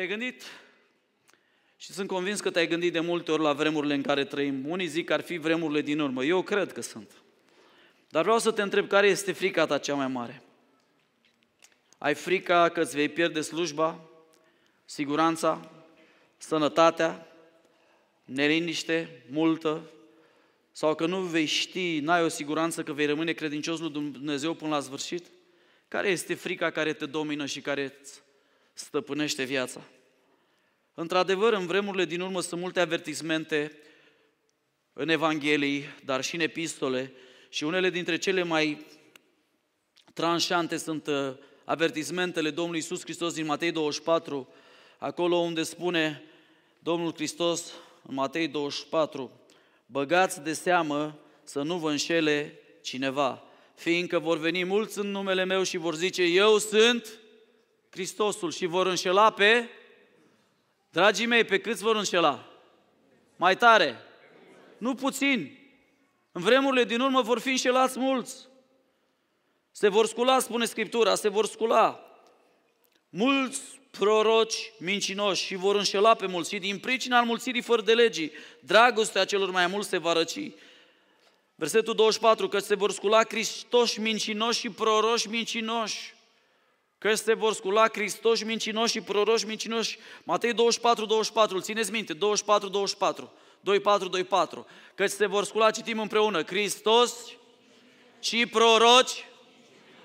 Te-ai gândit și sunt convins că te-ai gândit de multe ori la vremurile în care trăim. Unii zic că ar fi vremurile din urmă. Eu cred că sunt. Dar vreau să te întreb care este frica ta cea mai mare. Ai frica că îți vei pierde slujba, siguranța, sănătatea, neliniște multă, sau că nu vei ști, n-ai o siguranță că vei rămâne credincios lui Dumnezeu până la sfârșit? Care este frica care te domină și care îți stăpânește viața? Într-adevăr, în vremurile din urmă sunt multe avertismente în Evanghelii, dar și în epistole, și unele dintre cele mai tranșante sunt uh, avertismentele Domnului Isus Hristos din Matei 24, acolo unde spune Domnul Hristos în Matei 24, băgați de seamă să nu vă înșele cineva, fiindcă vor veni mulți în numele meu și vor zice, eu sunt Hristosul și vor înșela pe, dragii mei, pe câți vor înșela? Mai tare, nu puțin. În vremurile din urmă vor fi înșelați mulți. Se vor scula, spune Scriptura, se vor scula. Mulți proroci mincinoși și vor înșela pe mulți și din pricina înmulțirii fără de legii, dragostea celor mai mulți se va răci. Versetul 24, că se vor scula Hristoși mincinoși și proroși mincinoși. Că se vor scula Hristoși mincinoși și proroși mincinoși. Matei 24, 24, îl țineți minte, 24, 24, 24, 24. Că se vor scula, citim împreună, Hristos și proroci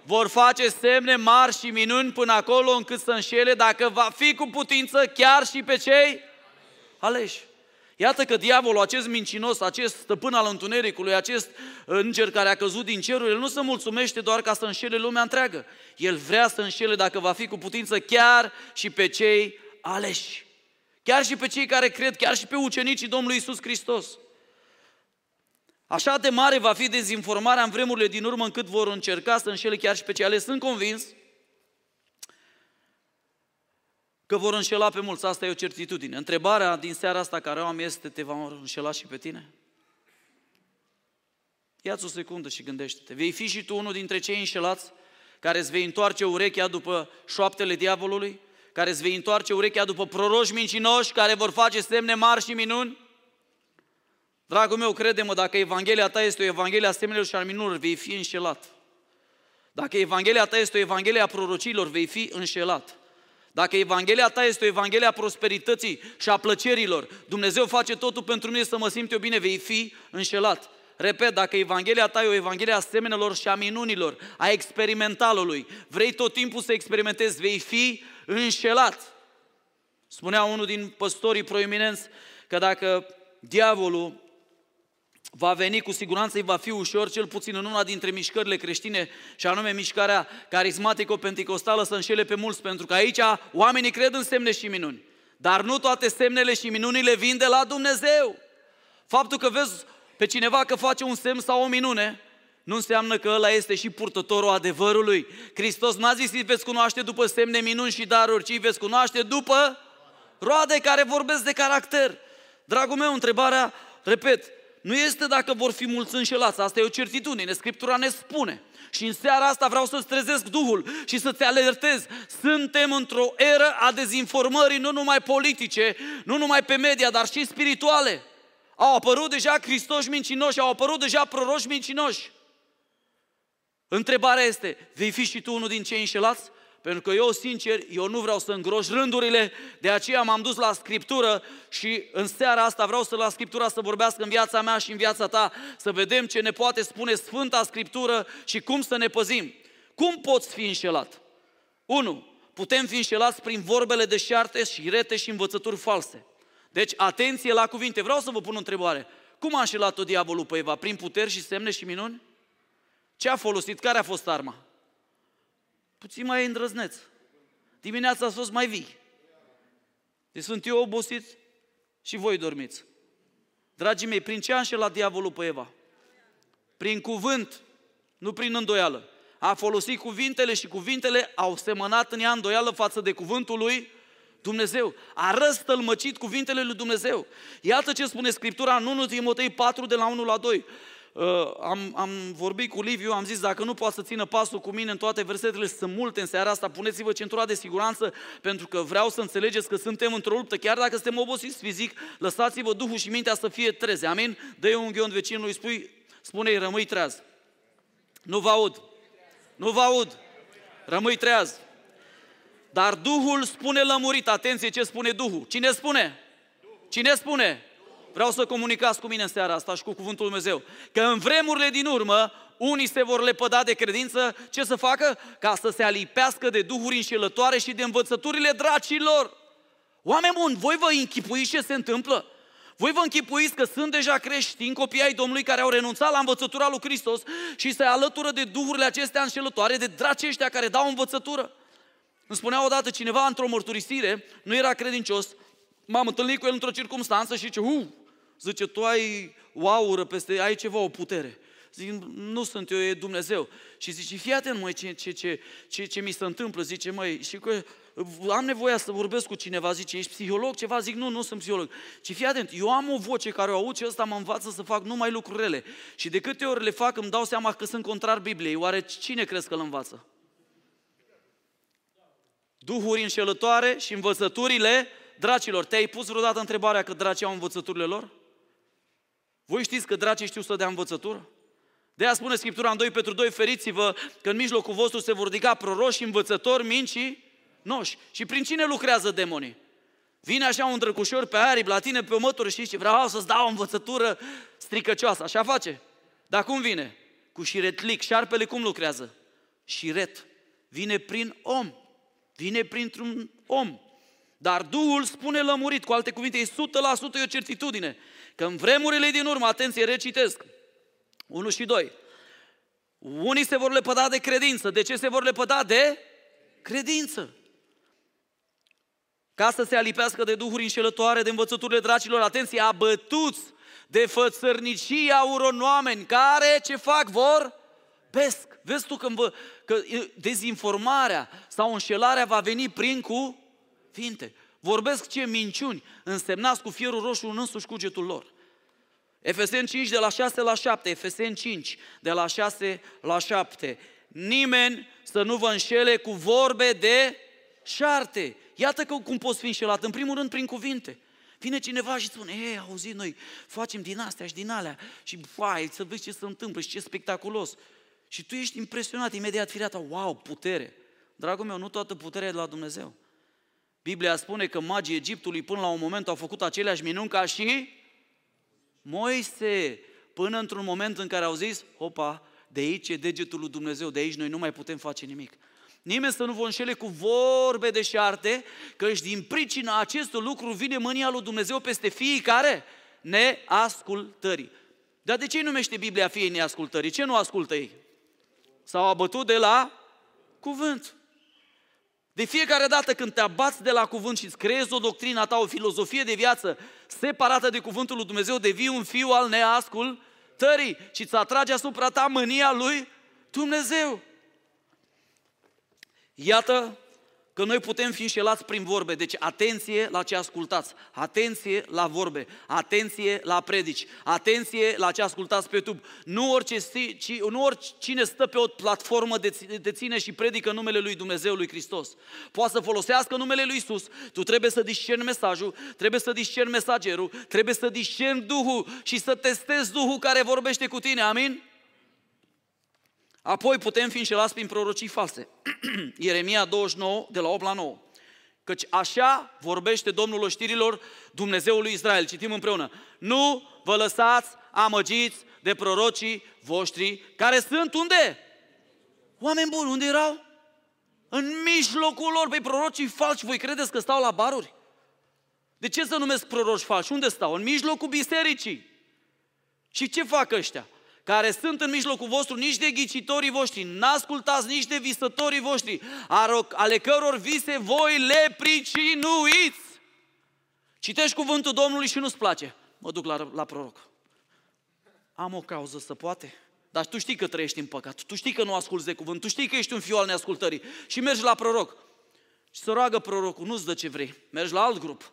vor face semne mari și minuni până acolo încât să înșele, dacă va fi cu putință, chiar și pe cei aleși. Iată că diavolul, acest mincinos, acest stăpân al întunericului, acest înger care a căzut din cerul, el nu se mulțumește doar ca să înșele lumea întreagă. El vrea să înșele, dacă va fi cu putință, chiar și pe cei aleși. Chiar și pe cei care cred, chiar și pe ucenicii Domnului Isus Hristos. Așa de mare va fi dezinformarea în vremurile din urmă încât vor încerca să înșele chiar și pe cei ales. Sunt convins că vor înșela pe mulți. Asta e o certitudine. Întrebarea din seara asta care o am este, te va înșela și pe tine? Ia-ți o secundă și gândește-te. Vei fi și tu unul dintre cei înșelați care îți vei întoarce urechea după șoaptele diavolului? Care îți vei întoarce urechea după proroși mincinoși care vor face semne mari și minuni? Dragul meu, crede-mă, dacă Evanghelia ta este o Evanghelie a semnelor și a minunilor, vei fi înșelat. Dacă Evanghelia ta este o Evanghelie a prorocilor, vei fi înșelat. Dacă Evanghelia ta este o Evanghelie a prosperității și a plăcerilor, Dumnezeu face totul pentru mine să mă simt eu bine, vei fi înșelat. Repet, dacă Evanghelia ta e o Evanghelie a semenelor și a minunilor, a experimentalului, vrei tot timpul să experimentezi, vei fi înșelat. Spunea unul din păstorii proeminenți că dacă diavolul va veni cu siguranță, îi va fi ușor, cel puțin în una dintre mișcările creștine, și anume mișcarea carismatico-penticostală, să înșele pe mulți, pentru că aici oamenii cred în semne și minuni. Dar nu toate semnele și minunile vin de la Dumnezeu. Faptul că vezi pe cineva că face un semn sau o minune, nu înseamnă că ăla este și purtătorul adevărului. Hristos n-a zis, veți cunoaște după semne, minuni și daruri, ci veți cunoaște după roade care vorbesc de caracter. Dragul meu, întrebarea, repet, nu este dacă vor fi mulți înșelați, asta e o certitudine, Scriptura ne spune. Și în seara asta vreau să-ți trezesc Duhul și să-ți alertez. Suntem într-o eră a dezinformării, nu numai politice, nu numai pe media, dar și spirituale. Au apărut deja Hristoși mincinoși, au apărut deja proroși mincinoși. Întrebarea este, vei fi și tu unul din cei înșelați? Pentru că eu, sincer, eu nu vreau să îngroș rândurile, de aceea m-am dus la Scriptură și în seara asta vreau să la Scriptura să vorbească în viața mea și în viața ta, să vedem ce ne poate spune Sfânta Scriptură și cum să ne păzim. Cum poți fi înșelat? 1. Putem fi înșelați prin vorbele deșarte și rete și învățături false. Deci, atenție la cuvinte. Vreau să vă pun o întrebare. Cum a înșelat-o diavolul pe Eva? Prin puteri și semne și minuni? Ce a folosit? Care a fost arma? Puțin mai îndrăzneț. Dimineața a fost mai vii. Deci sunt eu obosit și voi dormiți. Dragii mei, prin ce a înșelat diavolul pe Eva? Prin cuvânt, nu prin îndoială. A folosit cuvintele și cuvintele au semănat în ea îndoială față de cuvântul lui Dumnezeu. A răstălmăcit cuvintele lui Dumnezeu. Iată ce spune Scriptura în 1 Timotei 4 de la 1 la 2. Uh, am, am vorbit cu Liviu, am zis dacă nu poate să țină pasul cu mine în toate versetele, sunt multe în seara asta, puneți-vă centura de siguranță pentru că vreau să înțelegeți că suntem într-o luptă, chiar dacă suntem obosiți fizic, lăsați-vă Duhul și mintea să fie treze, amin? Dă-i un ghion vecinului, spui, spune-i, rămâi treaz. Nu vă aud. Nu vă aud. Rămâi treaz. Dar Duhul spune lămurit. Atenție ce spune Duhul. Cine spune? Cine spune? Vreau să comunicați cu mine în seara asta și cu cuvântul Dumnezeu. Că în vremurile din urmă, unii se vor lepăda de credință, ce să facă? Ca să se alipească de duhuri înșelătoare și de învățăturile dracilor. Oameni buni, voi vă închipuiți ce se întâmplă? Voi vă închipuiți că sunt deja creștini, copii ai Domnului care au renunțat la învățătura lui Hristos și se alătură de duhurile acestea înșelătoare, de dracii ăștia care dau învățătură. Îmi spunea odată cineva într-o mărturisire, nu era credincios, m-am întâlnit cu el într-o circunstanță și zice, uh, zice, tu ai o aură peste, ai ceva, o putere. Zic, nu sunt eu, e Dumnezeu. Și zice, fii atent, măi, ce, ce, ce, ce, ce mi se întâmplă, zice, măi, și că am nevoie să vorbesc cu cineva, zice, ești psiholog ceva? Zic, nu, nu sunt psiholog. Ci fii atent, eu am o voce care o aud și ăsta mă învață să fac numai lucrurile. Și de câte ori le fac, îmi dau seama că sunt contrar Bibliei. Oare cine crezi că îl învață? Duhuri înșelătoare și învățăturile dracilor. Te-ai pus vreodată întrebarea că dracii au învățăturile lor? Voi știți că dracii știu să dea învățătură? De aia spune Scriptura în 2 pentru 2, feriți-vă că în mijlocul vostru se vor ridica proroși, învățători, minci noși. Și prin cine lucrează demonii? Vine așa un drăcușor pe aripi la tine, pe mătură și zice, vreau să-ți dau o învățătură stricăcioasă. Așa face. Dar cum vine? Cu șiretlic. Șarpele cum lucrează? Șiret. Vine prin om. Vine printr-un om. Dar Duhul spune lămurit, cu alte cuvinte, e 100% e o certitudine. Că în vremurile din urmă, atenție, recitesc, 1 și 2, unii se vor lepăda de credință. De ce se vor lepăda? De credință ca să se alipească de duhuri înșelătoare, de învățăturile dracilor, atenție, abătuți de fățărnicia unor oameni care ce fac vor? Pesc. Vezi tu că, vă, că dezinformarea sau înșelarea va veni prin cu finte. Vorbesc ce minciuni însemnați cu fierul roșu în însuși cugetul lor. Efeseni 5 de la 6 la 7, Efeseni 5 de la 6 la 7. Nimeni să nu vă înșele cu vorbe de șarte. Iată că cum poți fi înșelat. În primul rând prin cuvinte. Vine cineva și spune, ei, auzi, noi facem din astea și din alea și fai, să vezi ce se întâmplă și ce spectaculos. Și tu ești impresionat imediat, firea ta, wow, putere. Dragul meu, nu toată puterea e de la Dumnezeu. Biblia spune că magii Egiptului până la un moment au făcut aceleași minuni ca și Moise, până într-un moment în care au zis, opa, de aici e degetul lui Dumnezeu, de aici noi nu mai putem face nimic. Nimeni să nu vă înșele cu vorbe de șarte, și din pricina acestui lucru vine mânia lui Dumnezeu peste fiecare neascultării. Dar de ce numește Biblia fiei neascultării? Ce nu ascultă ei? S-au abătut de la cuvânt. De fiecare dată când te abați de la cuvânt și îți creezi o doctrină ta, o filozofie de viață separată de cuvântul lui Dumnezeu, devii un fiu al neascultării și îți atrage asupra ta mânia lui Dumnezeu. Iată că noi putem fi înșelați prin vorbe. Deci atenție la ce ascultați, atenție la vorbe, atenție la predici, atenție la ce ascultați pe YouTube. Nu, orice, ci, nu oricine stă pe o platformă de, de ține și predică numele lui Dumnezeu, lui Hristos. Poate să folosească numele lui Isus. Tu trebuie să discerni mesajul, trebuie să discerni mesagerul, trebuie să discerni Duhul și să testezi Duhul care vorbește cu tine. Amin? Apoi putem fi înșelați prin prorocii false. Ieremia 29, de la 8 la 9. Căci așa vorbește Domnul oștirilor, Dumnezeul lui Israel. Citim împreună. Nu vă lăsați amăgiți de prorocii voștri care sunt unde? Oameni buni, unde erau? În mijlocul lor, pe prorocii falși, voi credeți că stau la baruri? De ce să numesc proroci falși? Unde stau? În mijlocul bisericii. Și ce fac ăștia? Care sunt în mijlocul vostru, nici de ghicitorii voștri, n-ascultați nici de visătorii voștri, ale căror vise voi le pricinuiți. Citești cuvântul Domnului și nu-ți place. Mă duc la, la proroc. Am o cauză să poate. Dar tu știi că trăiești în păcat, tu știi că nu asculți de cuvânt, tu știi că ești un fiu al neascultării și mergi la proroc. Și să roagă prorocul, nu-ți dă ce vrei, mergi la alt grup,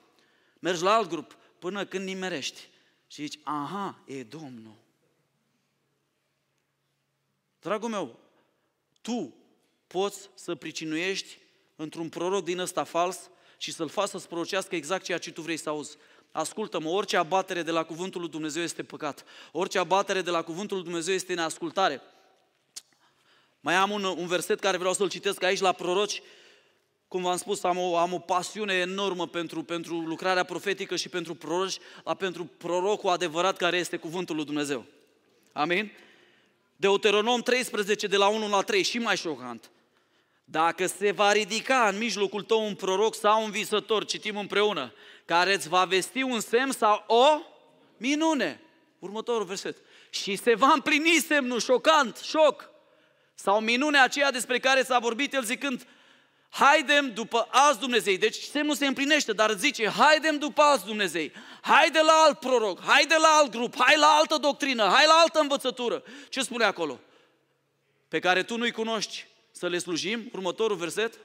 mergi la alt grup până când nimerești. Și zici, aha, e Domnul. Dragul meu, tu poți să pricinuiești într-un proroc din ăsta fals și să-l faci să-ți prorocească exact ceea ce tu vrei să auzi. Ascultă-mă, orice abatere de la cuvântul lui Dumnezeu este păcat. Orice abatere de la cuvântul lui Dumnezeu este neascultare. Mai am un, un verset care vreau să-l citesc aici la proroci. Cum v-am spus, am o, am o pasiune enormă pentru, pentru lucrarea profetică și pentru proroci, la pentru prorocul adevărat care este cuvântul lui Dumnezeu. Amin? Deuteronom 13, de la 1 la 3, și mai șocant. Dacă se va ridica în mijlocul tău un proroc sau un visător, citim împreună, care îți va vesti un semn sau o minune. Următorul verset. Și se va împlini semnul șocant, șoc, sau minunea aceea despre care s-a vorbit el zicând, haidem după alți Dumnezei. Deci semnul se împlinește, dar zice, haidem după alți Dumnezei. Haide la alt proroc, haide la alt grup, hai la altă doctrină, hai la altă învățătură. Ce spune acolo? Pe care tu nu-i cunoști. Să le slujim? Următorul verset.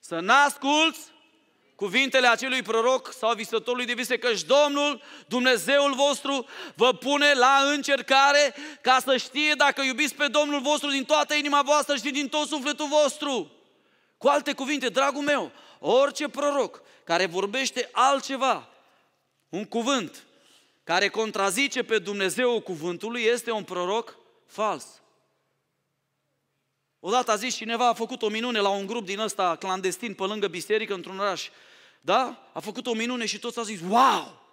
Să n-asculți cuvintele acelui proroc sau visătorului de vise, căci Domnul, Dumnezeul vostru, vă pune la încercare ca să știe dacă iubiți pe Domnul vostru din toată inima voastră și din tot sufletul vostru. Cu alte cuvinte, dragul meu, orice proroc care vorbește altceva, un cuvânt care contrazice pe Dumnezeu cuvântului, este un proroc fals. Odată a zis cineva, a făcut o minune la un grup din ăsta clandestin pe lângă biserică într-un oraș. Da? A făcut o minune și toți au zis, wow!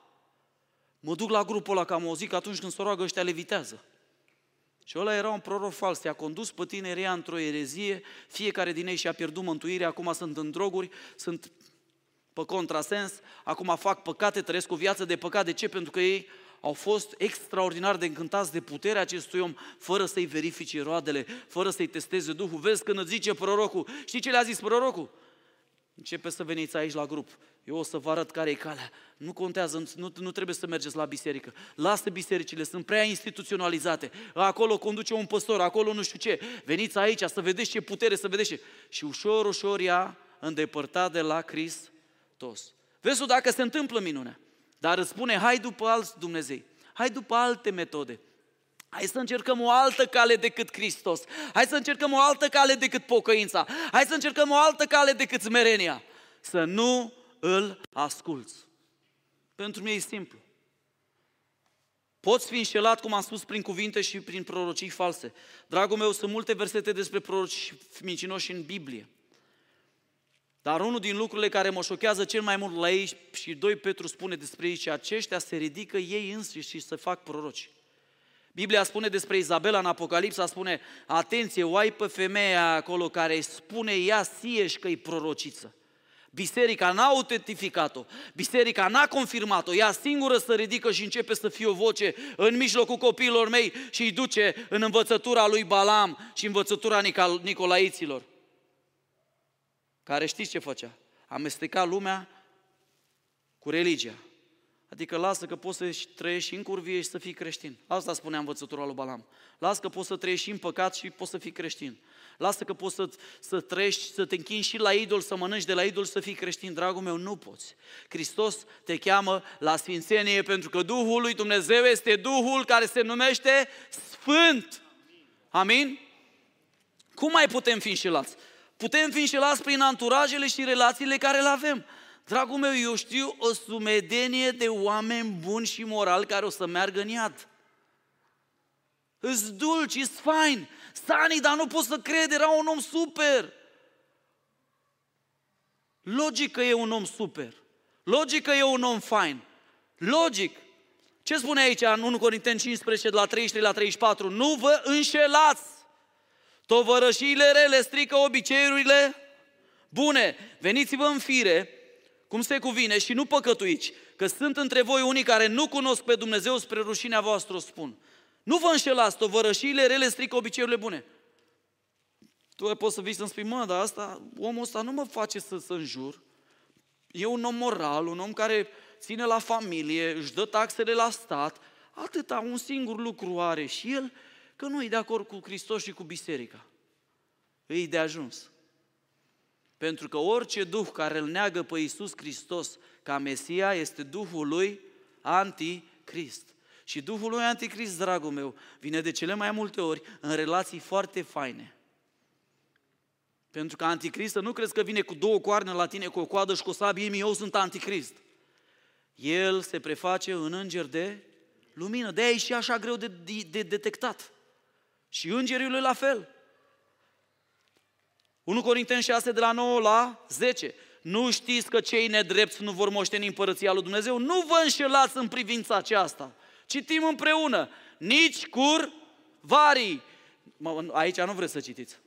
Mă duc la grupul ăla, că am auzit că atunci când se roagă ăștia levitează. Și ăla era un proroc fals, te-a condus pe tineria într-o erezie, fiecare din ei și-a pierdut mântuirea, acum sunt în droguri, sunt pe contrasens, acum fac păcate, trăiesc o viață de păcat. De ce? Pentru că ei au fost extraordinar de încântați de puterea acestui om, fără să-i verifice roadele, fără să-i testeze Duhul. Vezi când îți zice prorocul, știi ce le-a zis prorocul? Începe să veniți aici la grup. Eu o să vă arăt care e calea. Nu contează, nu, nu trebuie să mergeți la biserică. Lasă bisericile, sunt prea instituționalizate. Acolo conduce un păstor, acolo nu știu ce. Veniți aici să vedeți ce putere, să vedeți ce. Și ușor, ușor ea îndepărtat de la Hristos. Vezi dacă se întâmplă minunea. Dar îți spune, hai după alți Dumnezei, hai după alte metode. Hai să încercăm o altă cale decât Hristos. Hai să încercăm o altă cale decât pocăința. Hai să încercăm o altă cale decât smerenia. Să nu îl asculți. Pentru mine e simplu. Poți fi înșelat, cum am spus, prin cuvinte și prin prorocii false. Dragul meu, sunt multe versete despre proroci mincinoși în Biblie. Dar unul din lucrurile care mă șochează cel mai mult la ei și 2 Petru spune despre ei și aceștia se ridică ei înșiși și se fac proroci. Biblia spune despre Izabela în Apocalipsa, spune, atenție, o ai pe femeia acolo care spune ea sieși că e prorociță. Biserica n-a autentificat-o, biserica n-a confirmat-o, ea singură să ridică și începe să fie o voce în mijlocul copiilor mei și îi duce în învățătura lui Balam și învățătura Nicolaiților. Care știți ce făcea? Amesteca lumea cu religia. Adică lasă că poți să trăiești și în curvie și să fii creștin. Asta spunea învățătura lui Balam. Lasă că poți să trăiești și în păcat și poți să fii creștin. Lasă că poți să, să trăiești, să te închini și la idol, să mănânci de la idol, să fii creștin. Dragul meu, nu poți. Hristos te cheamă la sfințenie pentru că Duhul lui Dumnezeu este Duhul care se numește Sfânt. Amin? Cum mai putem fi înșelați? Putem fi înșelați prin anturajele și relațiile care le avem. Dragul meu, eu știu o sumedenie de oameni buni și morali care o să meargă în iad. Îs dulci, îs fain. Sani, dar nu pot să cred, era un om super. Logic că e un om super. Logic că e un om fain. Logic. Ce spune aici în 1 Corinteni 15, de la 33 la 34? Nu vă înșelați. Tovărășiile rele strică obiceiurile bune. Veniți-vă în fire, cum se cuvine, și nu păcătuiți, că sunt între voi unii care nu cunosc pe Dumnezeu spre rușinea voastră, spun. Nu vă înșelați, tovărășiile rele strică obiceiurile bune. Tu poți să vii să-mi spui, mă, dar asta, omul ăsta nu mă face să, să înjur. E un om moral, un om care ține la familie, își dă taxele la stat, atâta, un singur lucru are și el că nu e de acord cu Hristos și cu biserica. Îi de ajuns. Pentru că orice duh care îl neagă pe Iisus Hristos ca Mesia este duhul lui anticrist. Și Duhul lui Anticrist, dragul meu, vine de cele mai multe ori în relații foarte faine. Pentru că Anticristă nu crezi că vine cu două coarne la tine, cu o coadă și cu o sabie, eu sunt Anticrist. El se preface în înger de lumină. De aia e și așa greu de, de, de detectat. Și îngerii lui la fel. 1 Corinteni 6 de la 9 la 10. Nu știți că cei nedrepți nu vor moșteni împărăția lui Dumnezeu? Nu vă înșelați în privința aceasta. Citim împreună. Nici cur varii. Aici nu vreți să citiți.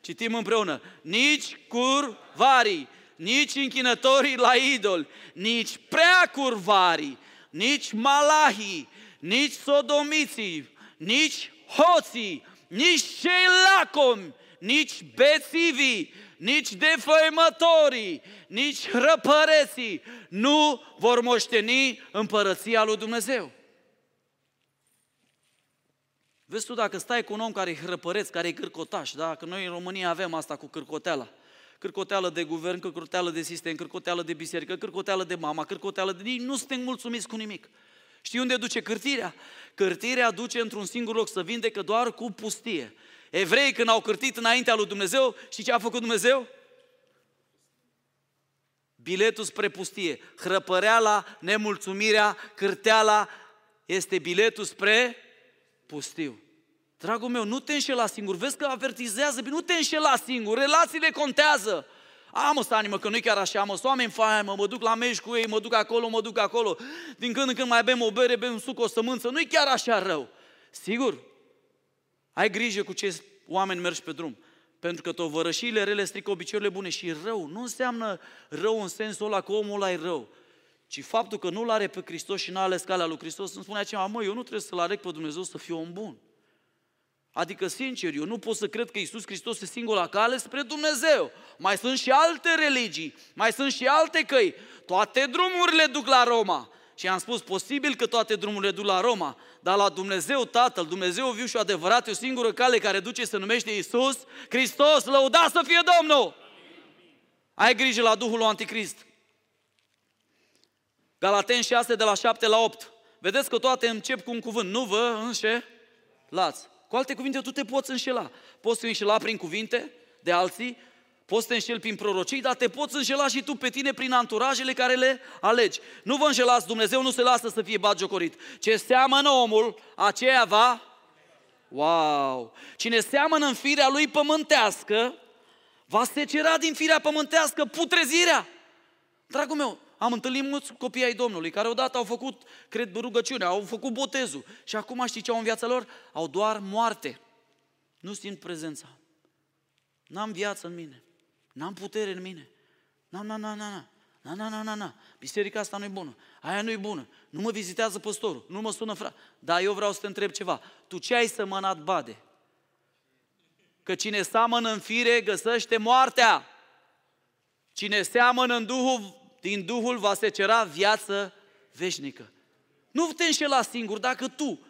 Citim împreună. Nici cur varii, nici închinătorii la idol, nici prea curvarii, nici malahii, nici sodomiții, nici hoții, nici cei lacomi, nici bețivii, nici defăimătorii, nici răpăreții nu vor moșteni împărăția lui Dumnezeu. Vezi tu dacă stai cu un om care e hrăpăreț, care e cârcotaș, da? Că noi în România avem asta cu cârcoteala. Cârcoteală de guvern, cârcoteală de sistem, cârcoteală de biserică, cârcoteală de mama, cârcoteală de... Nu suntem mulțumiți cu nimic. Știi unde duce cârtirea? Cârtirea duce într-un singur loc să vindecă doar cu pustie. Evrei când au cârtit înaintea lui Dumnezeu, și ce a făcut Dumnezeu? Biletul spre pustie. Hrăpăreala, nemulțumirea, cârteala este biletul spre pustiu. Dragul meu, nu te înșela singur, vezi că avertizează, nu te înșela singur, relațiile contează. Am mă, stani, mă, că nu-i chiar așa, mă, sunt oameni faini, mă, mă duc la meci cu ei, mă duc acolo, mă duc acolo. Din când în când mai bem o bere, bem un suc, o sămânță, nu-i chiar așa rău. Sigur, ai grijă cu ce oameni mergi pe drum. Pentru că tovărășiile rele strică obiceiurile bune și rău nu înseamnă rău în sensul ăla că omul ăla e rău, ci faptul că nu-L are pe Hristos și n-a ales calea lui Hristos, îmi spune aceea, mă, eu nu trebuie să-L aleg pe Dumnezeu să fiu om bun. Adică, sincer, eu nu pot să cred că Isus Hristos e singura cale spre Dumnezeu. Mai sunt și alte religii, mai sunt și alte căi. Toate drumurile duc la Roma. Și am spus, posibil că toate drumurile duc la Roma, dar la Dumnezeu Tatăl, Dumnezeu viu și adevărat, e o singură cale care duce se numește Isus Hristos, lăuda să fie Domnul! Ai grijă la Duhul lui Anticrist. Galaten 6 de la 7 la 8. Vedeți că toate încep cu un cuvânt. Nu vă înșelați. Cu alte cuvinte, tu te poți înșela. Poți înșela prin cuvinte de alții, poți să te înșeli prin prorocii, dar te poți înșela și tu pe tine prin anturajele care le alegi. Nu vă înșelați, Dumnezeu nu se lasă să fie bagiocorit. Ce seamănă omul, aceea va... Wow! Cine seamănă în firea lui pământească, va secera din firea pământească putrezirea. Dragul meu, am întâlnit mulți copii ai Domnului care odată au făcut, cred, rugăciune, au făcut botezul și acum știi ce au în viața lor? Au doar moarte. Nu simt prezența. N-am viață în mine. N-am putere în mine. Na, na, na, na, na. Na, na, na, na, na. Biserica asta nu-i bună. Aia nu-i bună. Nu mă vizitează păstorul. Nu mă sună frate. Dar eu vreau să te întreb ceva. Tu ce ai sămănat bade? Că cine seamănă în fire găsește moartea. Cine seamănă în Duhul din Duhul va secera viață veșnică. Nu te înșela singur dacă tu,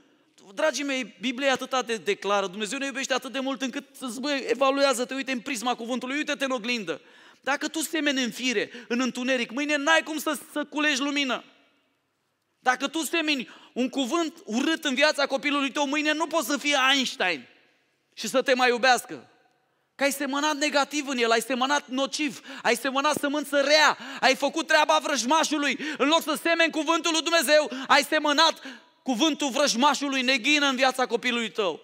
dragii mei, Biblia atât de declară, Dumnezeu ne iubește atât de mult încât să-ți bă, evaluează-te, uite în prisma cuvântului, uite-te în oglindă. Dacă tu semeni în fire, în întuneric, mâine n-ai cum să, să culegi lumină. Dacă tu semeni un cuvânt urât în viața copilului tău, mâine nu poți să fii Einstein și să te mai iubească. Că ai semănat negativ în el, ai semănat nociv, ai semănat sămânță rea, ai făcut treaba vrăjmașului. În loc să semeni cuvântul lui Dumnezeu, ai semănat cuvântul vrăjmașului neghină în viața copilului tău.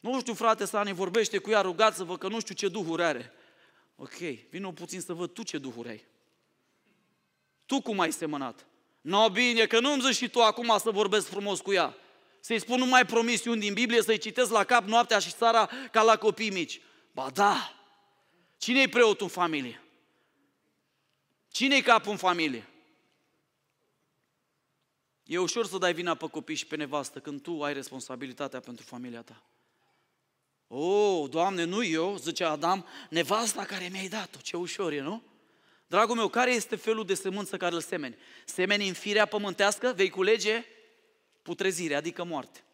Nu știu, frate, să ne vorbește cu ea, rugați-vă că nu știu ce duhuri are. Ok, vină puțin să văd tu ce duhuri ai. Tu cum ai semănat? No, bine, că nu-mi zici și tu acum să vorbesc frumos cu ea. Să-i spun numai promisiuni din Biblie, să-i citesc la cap noaptea și seara ca la copii mici. Ba da! Cine-i preotul în familie? Cine-i capul în familie? E ușor să dai vina pe copii și pe nevastă când tu ai responsabilitatea pentru familia ta. O, oh, Doamne, nu eu, zice Adam, nevasta care mi-ai dat-o, ce ușor e, nu? Dragul meu, care este felul de semânță care îl semeni? Semeni în firea pământească, vei culege putrezire, adică moarte.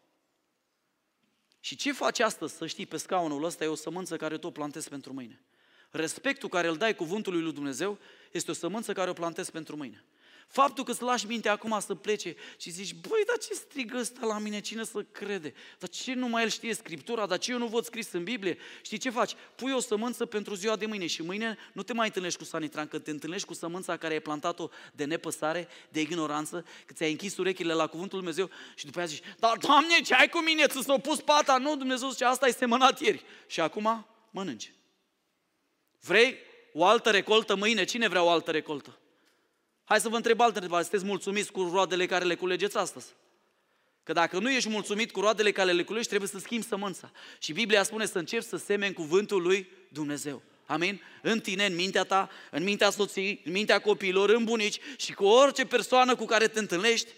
Și ce faci astăzi, să știi, pe scaunul ăsta e o sămânță care tu o plantezi pentru mâine. Respectul care îl dai cuvântului lui Dumnezeu este o sămânță care o plantezi pentru mâine. Faptul că îți lași mintea acum să plece și zici, băi, dar ce strigă ăsta la mine, cine să crede? Dar ce nu mai el știe Scriptura, dar ce eu nu văd scris în Biblie? Știi ce faci? Pui o sămânță pentru ziua de mâine și mâine nu te mai întâlnești cu sanitran, că te întâlnești cu sămânța care ai plantat-o de nepăsare, de ignoranță, că ți-ai închis urechile la cuvântul Lui Dumnezeu și după aceea zici, dar Doamne, ce ai cu mine? Ți s-a pus pata? Nu, Dumnezeu zice, asta ai semănat ieri. Și acum mănânci. Vrei o altă recoltă mâine? Cine vrea o altă recoltă? Hai să vă întreb altă întrebare. Sunteți mulțumiți cu roadele care le culegeți astăzi? Că dacă nu ești mulțumit cu roadele care le culegi, trebuie să schimbi sămânța. Și Biblia spune să începi să semeni cuvântul lui Dumnezeu. Amin? În tine, în mintea ta, în mintea soției, în mintea copiilor, în bunici și cu orice persoană cu care te întâlnești.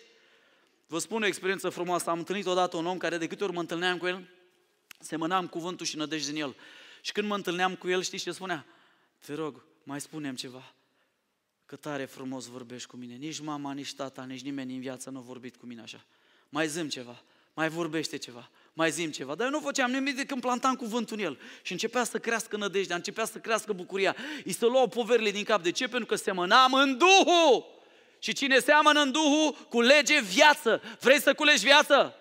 Vă spun o experiență frumoasă. Am întâlnit odată un om care de câte ori mă întâlneam cu el, semănam cuvântul și nădejde din el. Și când mă întâlneam cu el, știți ce spunea? Te rog, mai spunem ceva. Că tare frumos vorbești cu mine. Nici mama, nici tata, nici nimeni în viață nu a vorbit cu mine așa. Mai zâm ceva, mai vorbește ceva, mai zim ceva. Dar eu nu făceam nimic decât când plantam cuvântul în el. Și începea să crească nădejdea, începea să crească bucuria. Îi să luau poverile din cap. De ce? Pentru că semănam în Duhul. Și cine seamănă în Duhul, culege viață. Vrei să culegi viață?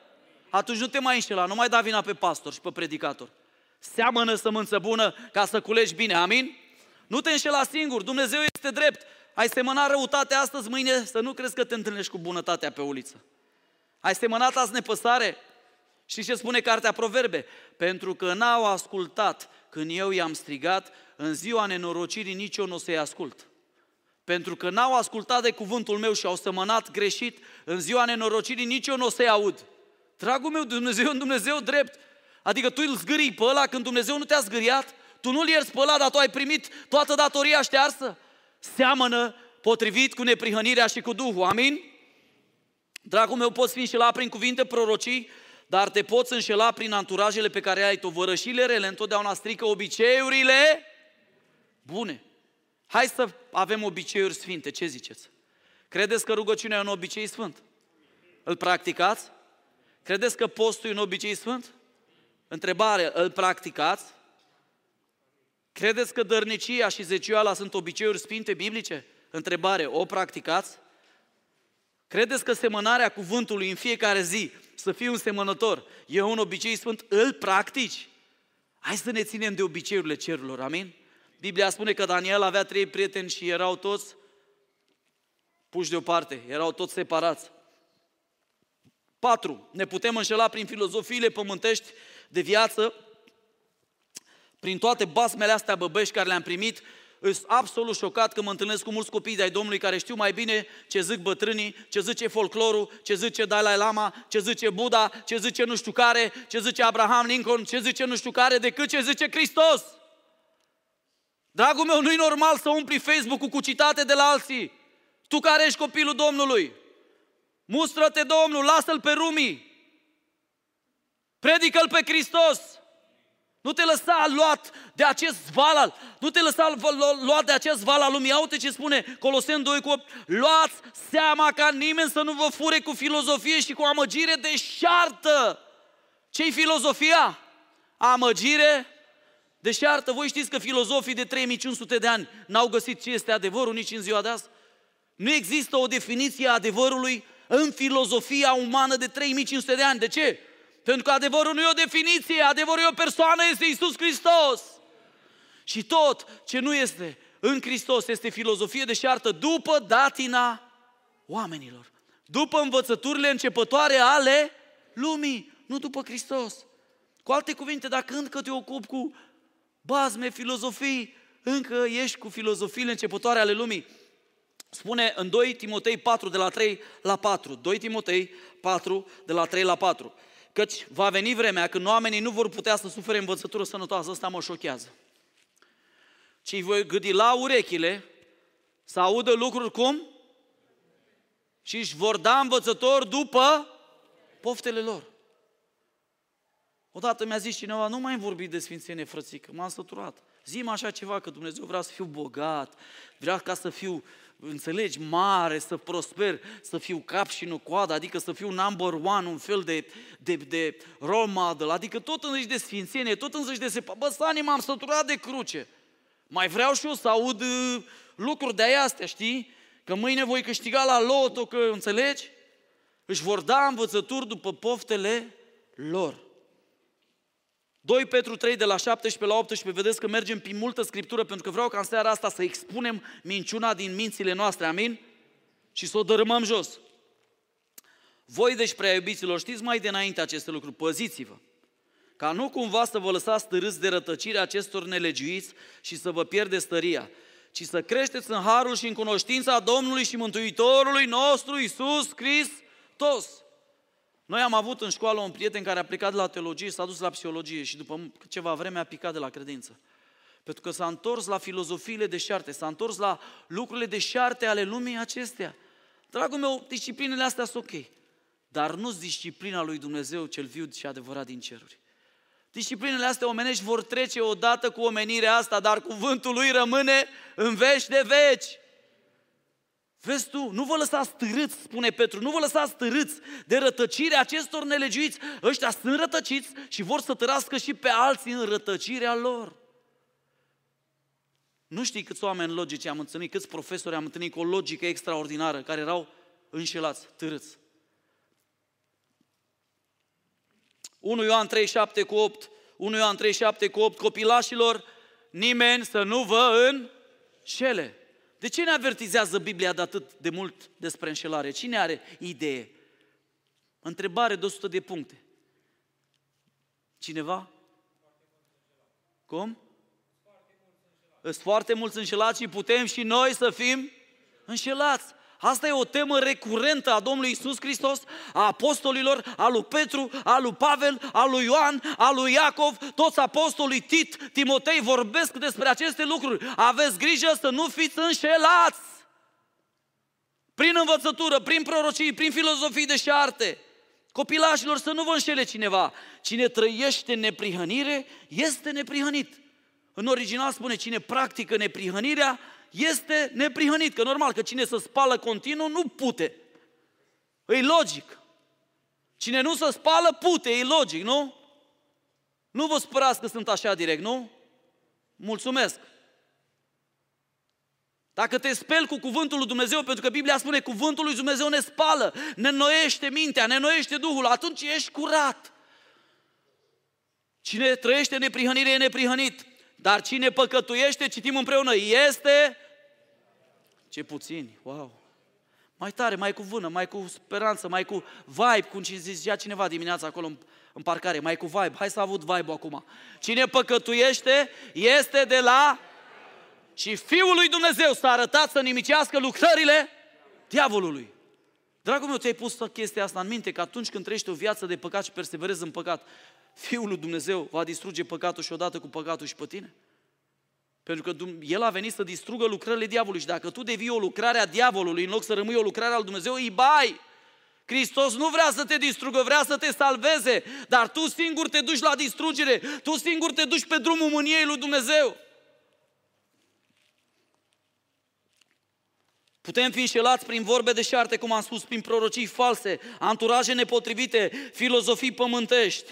Atunci nu te mai înșela, nu mai da vina pe pastor și pe predicator. Seamănă sămânță bună ca să culegi bine, amin? Nu te înșela singur, Dumnezeu este drept. Ai semănat răutate astăzi, mâine să nu crezi că te întâlnești cu bunătatea pe uliță. Ai semănat azi nepăsare? Și ce spune cartea Proverbe? Pentru că n-au ascultat când eu i-am strigat, în ziua nenorocirii nici eu nu o să-i ascult. Pentru că n-au ascultat de cuvântul meu și au semănat greșit, în ziua nenorocirii nici eu nu o să-i aud. Dragul meu, Dumnezeu un Dumnezeu drept. Adică tu îl zgârii pe ăla când Dumnezeu nu te-a zgâriat? Tu nu-l ierți pe ăla, dar tu ai primit toată datoria ștearsă? Seamănă potrivit cu neprihănirea și cu Duhul. Amin? Dragul meu, poți fi înșelat prin cuvinte prorocii, dar te poți înșela prin anturajele pe care ai tu. Vărășile rele întotdeauna strică obiceiurile bune. Hai să avem obiceiuri sfinte, ce ziceți? Credeți că rugăciunea e un obicei sfânt? Îl practicați? Credeți că postul e un obicei sfânt? Întrebare, îl practicați? Credeți că dărnicia și zecioala sunt obiceiuri sfinte biblice? Întrebare, o practicați? Credeți că semănarea cuvântului în fiecare zi, să fii un semănător, e un obicei sfânt? Îl practici? Hai să ne ținem de obiceiurile cerurilor, amin? Biblia spune că Daniel avea trei prieteni și erau toți puși deoparte, erau toți separați. Patru, ne putem înșela prin filozofiile pământești de viață prin toate basmele astea băbești care le-am primit, sunt absolut șocat că mă întâlnesc cu mulți copii de-ai Domnului care știu mai bine ce zic bătrânii, ce zice folclorul, ce zice Dalai Lama, ce zice Buddha, ce zice nu știu care, ce zice Abraham Lincoln, ce zice nu știu care, decât ce zice Hristos. Dragul meu, nu-i normal să umpli Facebook-ul cu citate de la alții. Tu care ești copilul Domnului, mustră-te Domnul, lasă-l pe rumii, predică-l pe Hristos. Nu te lăsa luat de acest val al, nu te lăsa luat de acest val al lumii. Uite ce spune Coloseni 2 cu 8. Luați seama ca nimeni să nu vă fure cu filozofie și cu amăgire deșartă. Ce-i filozofia? Amăgire deșartă. Voi știți că filozofii de 3500 de ani n-au găsit ce este adevărul nici în ziua de azi? Nu există o definiție a adevărului în filozofia umană de 3500 de ani. De ce? Pentru că adevărul nu e o definiție, adevărul e o persoană, este Isus Hristos. Și tot ce nu este în Hristos este filozofie deșartă după datina oamenilor. După învățăturile începătoare ale lumii, nu după Hristos. Cu alte cuvinte, dacă încă te ocupi cu bazme, filozofii, încă ești cu filozofiile începătoare ale lumii. Spune în 2 Timotei 4, de la 3 la 4. 2 Timotei 4, de la 3 la 4. Căci va veni vremea când oamenii nu vor putea să sufere învățătură sănătoasă. Asta mă șochează. Ci voi gâdi la urechile să audă lucruri cum? Și își vor da învățători după poftele lor. Odată mi-a zis cineva, nu mai vorbi de Sfințenie, frățică, m-am săturat. Zim așa ceva, că Dumnezeu vrea să fiu bogat, vrea ca să fiu înțelegi, mare, să prosper, să fiu cap și nu coadă, adică să fiu number one, un fel de, de, de role model, adică tot înzăși de sfințenie, tot înzăși de sepa. Bă, Sani, m-am săturat de cruce. Mai vreau și eu să aud uh, lucruri de aia astea, știi? Că mâine voi câștiga la loto, că înțelegi? Își vor da învățături după poftele lor. 2 Petru 3 de la 17 la 18, vedeți că mergem prin multă scriptură pentru că vreau ca în seara asta să expunem minciuna din mințile noastre, amin? Și să o dărâmăm jos. Voi, deci, prea iubiților, știți mai dinainte aceste lucruri, păziți-vă, ca nu cumva să vă lăsați târâți de rătăcirea acestor nelegiuiți și să vă pierde stăria, ci să creșteți în harul și în cunoștința Domnului și Mântuitorului nostru, Isus Hristos. Noi am avut în școală un prieten care a plecat de la teologie, s-a dus la psihologie și după ceva vreme a picat de la credință. Pentru că s-a întors la filozofiile deșarte, s-a întors la lucrurile deșarte ale lumii acestea. Dragul meu, disciplinele astea sunt ok, dar nu disciplina lui Dumnezeu cel viu și adevărat din ceruri. Disciplinele astea omenești vor trece odată cu omenirea asta, dar cuvântul lui rămâne în veci de veci. Vezi tu, nu vă lăsați târâți, spune Petru, nu vă lăsați târâți de rătăcire acestor nelegiuiți. Ăștia sunt rătăciți și vor să tărască și pe alții în rătăcirea lor. Nu știi câți oameni logici am întâlnit, câți profesori am întâlnit cu o logică extraordinară, care erau înșelați, târâți. 1 Ioan 37 cu 8, 1 Ioan 37 cu 8, copilașilor, nimeni să nu vă înșele. De ce ne avertizează Biblia de atât de mult despre înșelare? Cine are idee? Întrebare de 100 de puncte. Cineva? Cum? Sunt foarte mulți înșelați și putem și noi să fim înșelați. Asta e o temă recurentă a Domnului Isus Hristos, a apostolilor, a lui Petru, a lui Pavel, a lui Ioan, a lui Iacov, toți apostolii Tit, Timotei vorbesc despre aceste lucruri. Aveți grijă să nu fiți înșelați! Prin învățătură, prin prorocii, prin filozofii de șarte. Copilașilor, să nu vă înșele cineva. Cine trăiește neprihănire, este neprihănit. În original spune, cine practică neprihănirea, este neprihănit. Că normal, că cine se spală continuu nu pute. E logic. Cine nu se spală, pute, e logic, nu? Nu vă spărați că sunt așa direct, nu? Mulțumesc. Dacă te speli cu cuvântul lui Dumnezeu, pentru că Biblia spune cuvântul lui Dumnezeu ne spală, ne înnoiește mintea, ne înnoiește Duhul, atunci ești curat. Cine trăiește neprihănire e neprihănit. Dar cine păcătuiește, citim împreună, este... Ce puțini, wow! Mai tare, mai cu vână, mai cu speranță, mai cu vibe, cum zicea cineva dimineața acolo în, în parcare, mai cu vibe. Hai să avut vibe acum. Cine păcătuiește este de la... Și Fiul lui Dumnezeu s-a arătat să nimicească lucrările diavolului. Dragul meu, ți-ai pus chestia asta în minte, că atunci când trăiești o viață de păcat și perseverezi în păcat, Fiul lui Dumnezeu va distruge păcatul și odată cu păcatul și pe tine? Pentru că El a venit să distrugă lucrările diavolului și dacă tu devii o lucrare a diavolului în loc să rămâi o lucrare al Dumnezeu, îi bai! Hristos nu vrea să te distrugă, vrea să te salveze, dar tu singur te duci la distrugere, tu singur te duci pe drumul mâniei lui Dumnezeu. Putem fi înșelați prin vorbe de șarte, cum am spus, prin prorocii false, anturaje nepotrivite, filozofii pământești.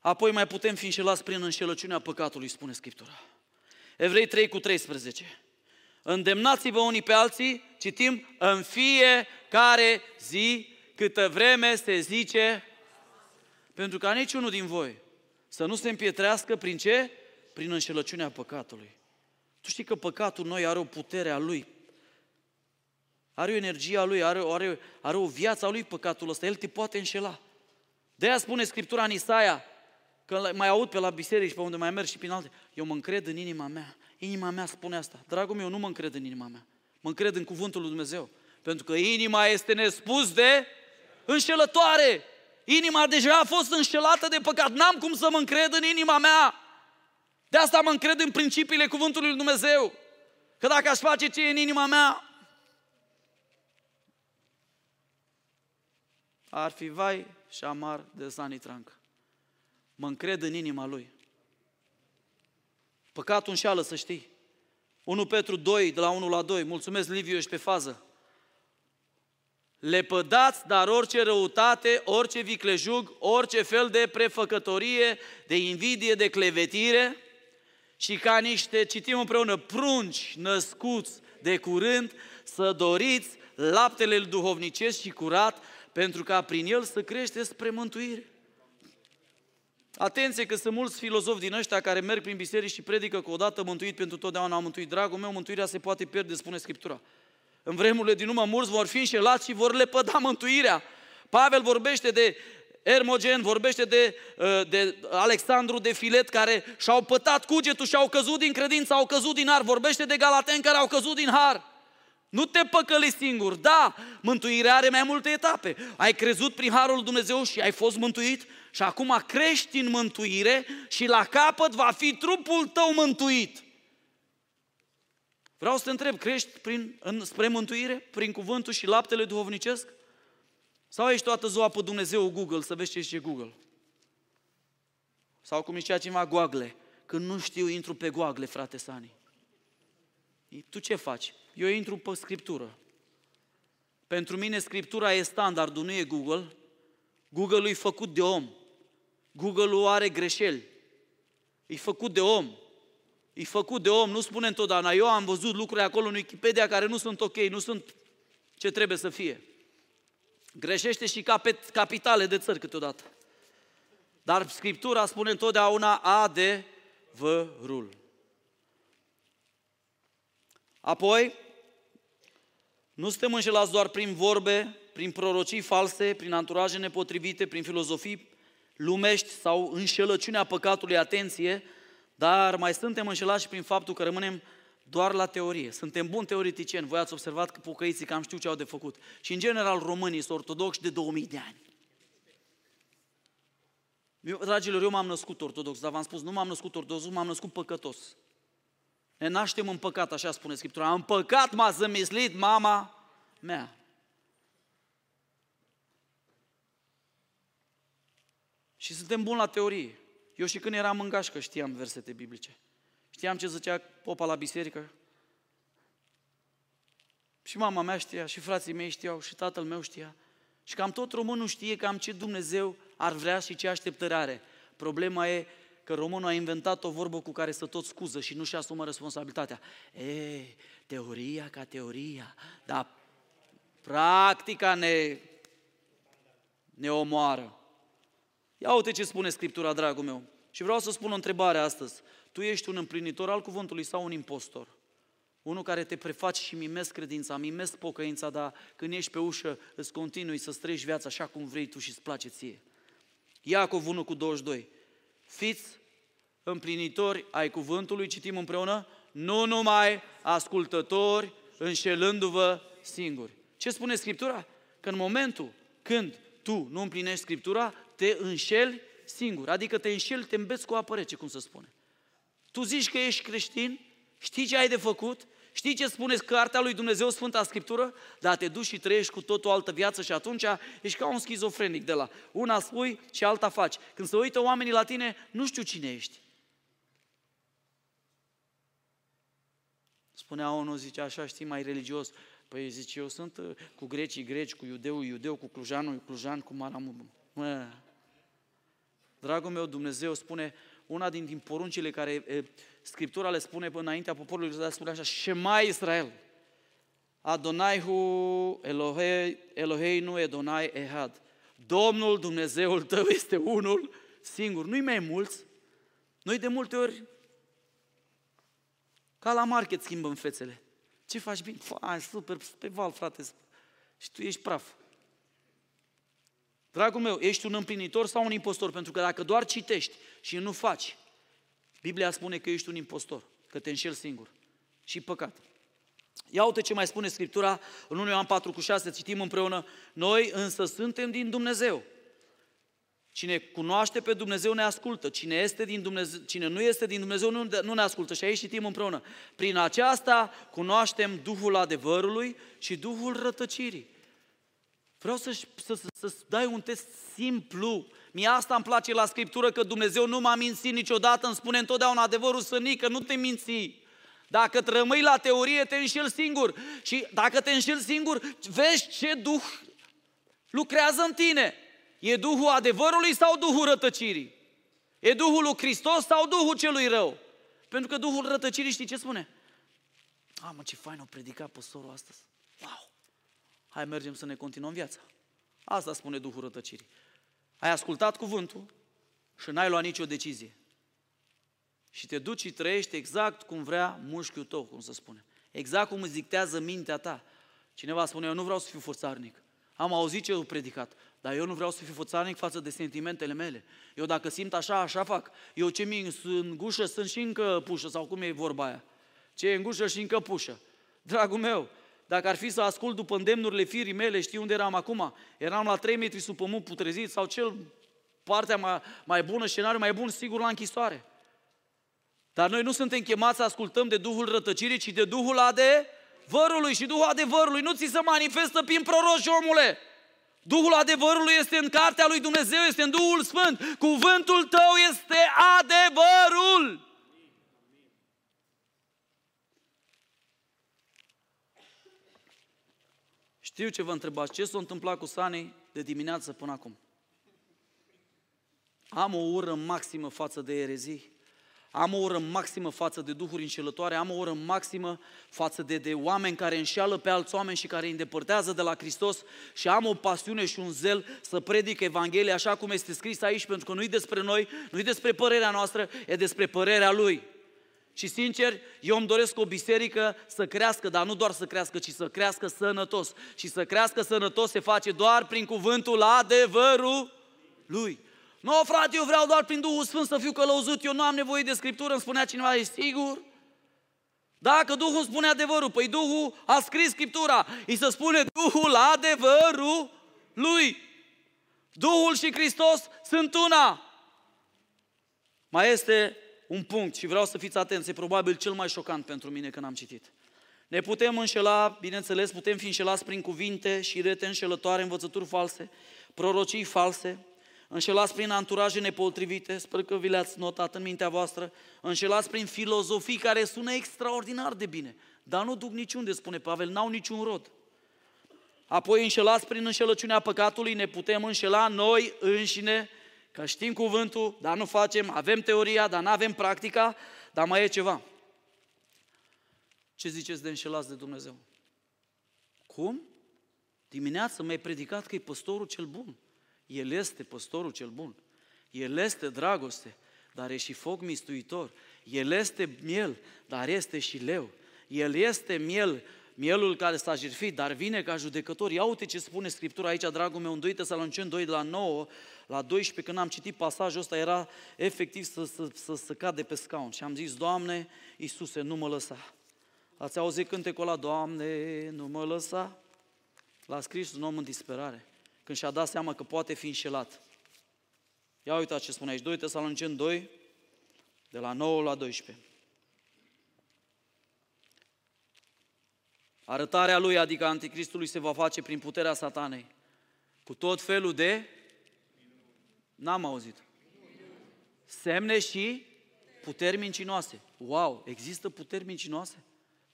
Apoi mai putem fi înșelați prin înșelăciunea păcatului, spune Scriptura. Evrei 3 cu 13. Îndemnați-vă unii pe alții, citim, în fiecare zi, câtă vreme se zice, pentru ca niciunul din voi să nu se împietrească prin ce? Prin înșelăciunea păcatului. Tu știi că păcatul noi are o putere a lui. Are o energie a lui, are, are, are o viață a lui păcatul ăsta. El te poate înșela. De aia spune Scriptura în Isaia, Că mai aud pe la biserici, pe unde mai merg și prin alte, eu mă încred în inima mea. Inima mea spune asta. Dragul meu, nu mă încred în inima mea. Mă încred în cuvântul lui Dumnezeu. Pentru că inima este nespus de înșelătoare. Inima deja a fost înșelată de păcat. N-am cum să mă încred în inima mea. De asta mă încred în principiile cuvântului lui Dumnezeu. Că dacă aș face ce e în inima mea, ar fi vai și amar de sanitrancă mă încred în inima lui. Păcatul înșeală, să știi. 1 Petru 2, de la 1 la 2, mulțumesc Liviu, ești pe fază. Le pădați, dar orice răutate, orice viclejug, orice fel de prefăcătorie, de invidie, de clevetire și ca niște, citim împreună, prunci născuți de curând, să doriți laptele duhovnicesc și curat, pentru ca prin el să creșteți spre mântuire. Atenție că sunt mulți filozofi din ăștia care merg prin biserici și predică că odată mântuit pentru totdeauna am mântuit. Dragul meu, mântuirea se poate pierde, spune Scriptura. În vremurile din urmă mulți vor fi înșelați și vor lepăda mântuirea. Pavel vorbește de Ermogen, vorbește de, uh, de Alexandru de Filet care și-au pătat cugetul și au căzut din credință, au căzut din har. Vorbește de Galaten care au căzut din har. Nu te păcăli singur. Da, mântuirea are mai multe etape. Ai crezut prin harul lui Dumnezeu și ai fost mântuit și acum crești în mântuire și la capăt va fi trupul tău mântuit. Vreau să te întreb, crești prin, în, spre mântuire, prin cuvântul și laptele duhovnicesc? Sau ești toată ziua pe Dumnezeu Google să vezi ce zice Google? Sau cum zicea cineva, Google. Când nu știu, intru pe Google, frate Sani. Tu ce faci? Eu intru pe Scriptură. Pentru mine Scriptura e standardul, nu e Google. Google-ul e făcut de om. Google-ul are greșeli. E făcut de om. E făcut de om, nu spune întotdeauna. Eu am văzut lucruri acolo în Wikipedia care nu sunt ok, nu sunt ce trebuie să fie. Greșește și capitale de țări câteodată. Dar Scriptura spune întotdeauna adevărul. Apoi, nu suntem înșelați doar prin vorbe, prin prorocii false, prin anturaje nepotrivite, prin filozofii lumești sau înșelăciunea păcatului, atenție, dar mai suntem înșelați și prin faptul că rămânem doar la teorie. Suntem buni teoreticieni. Voi ați observat că pocăiții cam știu ce au de făcut. Și în general românii sunt ortodoxi de 2000 de ani. Eu, dragilor, eu m-am născut ortodox, dar v-am spus, nu m-am născut ortodox, m-am născut păcătos. Ne naștem în păcat, așa spune Scriptura. În păcat m-a zămislit mama mea. Și suntem buni la teorie. Eu și când eram în gașcă știam versete biblice. Știam ce zicea popa la biserică. Și mama mea știa, și frații mei știau, și tatăl meu știa. Și cam tot românul știe cam ce Dumnezeu ar vrea și ce așteptări are. Problema e că românul a inventat o vorbă cu care să tot scuză și nu-și asumă responsabilitatea. E, teoria ca teoria, dar practica ne, ne omoară. Ia uite ce spune Scriptura, dragul meu. Și vreau să spun o întrebare astăzi. Tu ești un împlinitor al cuvântului sau un impostor? Unul care te prefaci și mimezi credința, mimezi pocăința, dar când ești pe ușă îți continui să străiești viața așa cum vrei tu și îți place ție. Iacov 1 cu 22. Fiți împlinitori ai cuvântului, citim împreună, nu numai ascultători, înșelându-vă singuri. Ce spune Scriptura? Că în momentul când tu nu împlinești Scriptura, te înșeli singur. Adică te înșeli, te îmbeți cu apă rece, cum să spune. Tu zici că ești creștin, știi ce ai de făcut, știi ce spune cartea lui Dumnezeu, Sfânta Scriptură, dar te duci și trăiești cu tot o altă viață și atunci ești ca un schizofrenic de la una spui și alta faci. Când se uită oamenii la tine, nu știu cine ești. Spunea unul, zice așa, știi, mai religios. Păi zice, eu sunt uh, cu grecii greci, cu iudeu iudeu, cu clujanul clujan, cu maramul. Dragul meu, Dumnezeu spune, una din, din poruncile care e, Scriptura le spune până înaintea poporului Israel, spune așa, Shema Israel, Adonaihu Elohei, Eloheinu Edonai Ehad. Domnul Dumnezeul tău este unul singur, nu-i mai mulți. Noi de multe ori, ca la market schimbăm fețele. Ce faci bine? Fai, super, pe val, frate. Și tu ești praf. Dragul meu, ești un împlinitor sau un impostor? Pentru că dacă doar citești și nu faci, Biblia spune că ești un impostor, că te înșeli singur. Și păcat. Ia uite ce mai spune Scriptura în 1 Ioan 4 cu 6, citim împreună. Noi însă suntem din Dumnezeu. Cine cunoaște pe Dumnezeu ne ascultă. Cine, este din Dumnezeu, cine nu este din Dumnezeu nu, nu ne ascultă. Și aici citim împreună. Prin aceasta cunoaștem Duhul adevărului și Duhul rătăcirii. Vreau să, să, să, să dai un test simplu. Mie asta îmi place la Scriptură, că Dumnezeu nu m-a mințit niciodată, îmi spune întotdeauna adevărul sănic, că nu te minți. Dacă te rămâi la teorie, te înșel singur. Și dacă te înșel singur, vezi ce Duh lucrează în tine. E Duhul adevărului sau Duhul rătăcirii? E Duhul lui Hristos sau Duhul celui rău? Pentru că Duhul rătăcirii știi ce spune? A, mă, ce fain o predica păstorul astăzi. hai mergem să ne continuăm viața. Asta spune Duhul rătăcirii. Ai ascultat cuvântul și n-ai luat nicio decizie. Și te duci și trăiești exact cum vrea mușchiul tău, cum să spune. Exact cum îți dictează mintea ta. Cineva spune, eu nu vreau să fiu forțarnic. Am auzit ce eu predicat, dar eu nu vreau să fiu forțarnic față de sentimentele mele. Eu dacă simt așa, așa fac. Eu ce mi în gușă sunt și încă pușă, sau cum e vorba aia. Ce e în gușă și încă pușă. Dragul meu, dacă ar fi să ascult după îndemnurile firii mele, știi unde eram acum? Eram la 3 metri sub pământ putrezit sau cel partea mai, mai bună, scenariu mai bun, sigur la închisoare. Dar noi nu suntem chemați să ascultăm de Duhul rătăcirii, ci de Duhul adevărului. Și Duhul adevărului nu ți se manifestă prin proroși, omule. Duhul adevărului este în cartea lui Dumnezeu, este în Duhul Sfânt. Cuvântul tău este adevărul. Știu ce vă întrebați, ce s-a întâmplat cu Sani de dimineață până acum? Am o ură maximă față de erezii, am o ură maximă față de duhuri înșelătoare, am o ură maximă față de, de oameni care înșeală pe alți oameni și care îi îndepărtează de la Hristos și am o pasiune și un zel să predic Evanghelia așa cum este scris aici, pentru că nu e despre noi, nu e despre părerea noastră, e despre părerea Lui. Și sincer, eu îmi doresc o biserică să crească, dar nu doar să crească, ci să crească sănătos. Și să crească sănătos se face doar prin cuvântul adevărul lui. Nu, frate, eu vreau doar prin Duhul Sfânt să fiu călăuzit, eu nu am nevoie de Scriptură, îmi spunea cineva, e sigur? Dacă Duhul spune adevărul, păi Duhul a scris Scriptura, îi se spune Duhul adevărul lui. Duhul și Hristos sunt una. Mai este un punct și vreau să fiți atenți, e probabil cel mai șocant pentru mine când am citit. Ne putem înșela, bineînțeles, putem fi înșelați prin cuvinte și rete înșelătoare, învățături false, prorocii false, înșelați prin anturaje nepotrivite, sper că vi le-ați notat în mintea voastră, înșelați prin filozofii care sună extraordinar de bine, dar nu duc niciunde, spune Pavel, n-au niciun rod. Apoi înșelați prin înșelăciunea păcatului, ne putem înșela noi înșine, că știm cuvântul, dar nu facem, avem teoria, dar nu avem practica, dar mai e ceva. Ce ziceți de înșelați de Dumnezeu? Cum? Dimineața mi-ai predicat că e păstorul cel bun. El este păstorul cel bun. El este dragoste, dar e și foc mistuitor. El este miel, dar este și leu. El este miel, mielul care s-a jertfit, dar vine ca judecător. Ia uite ce spune Scriptura aici, dragul meu, în 2 Tesaloniceni 2 de la 9 la 12, când am citit pasajul ăsta, era efectiv să, să, să, să cade pe scaun. Și am zis, Doamne, Iisuse, nu mă lăsa. Ați auzit cântecul ăla, Doamne, nu mă lăsa? L-a scris un om în disperare când și-a dat seama că poate fi înșelat. Ia uitați ce spune aici, 2 Tesaloniceni 2, de la 9 la 12. Arătarea lui, adică anticristului, se va face prin puterea satanei. Cu tot felul de... N-am auzit. Semne și puteri mincinoase. Wow, există puteri mincinoase?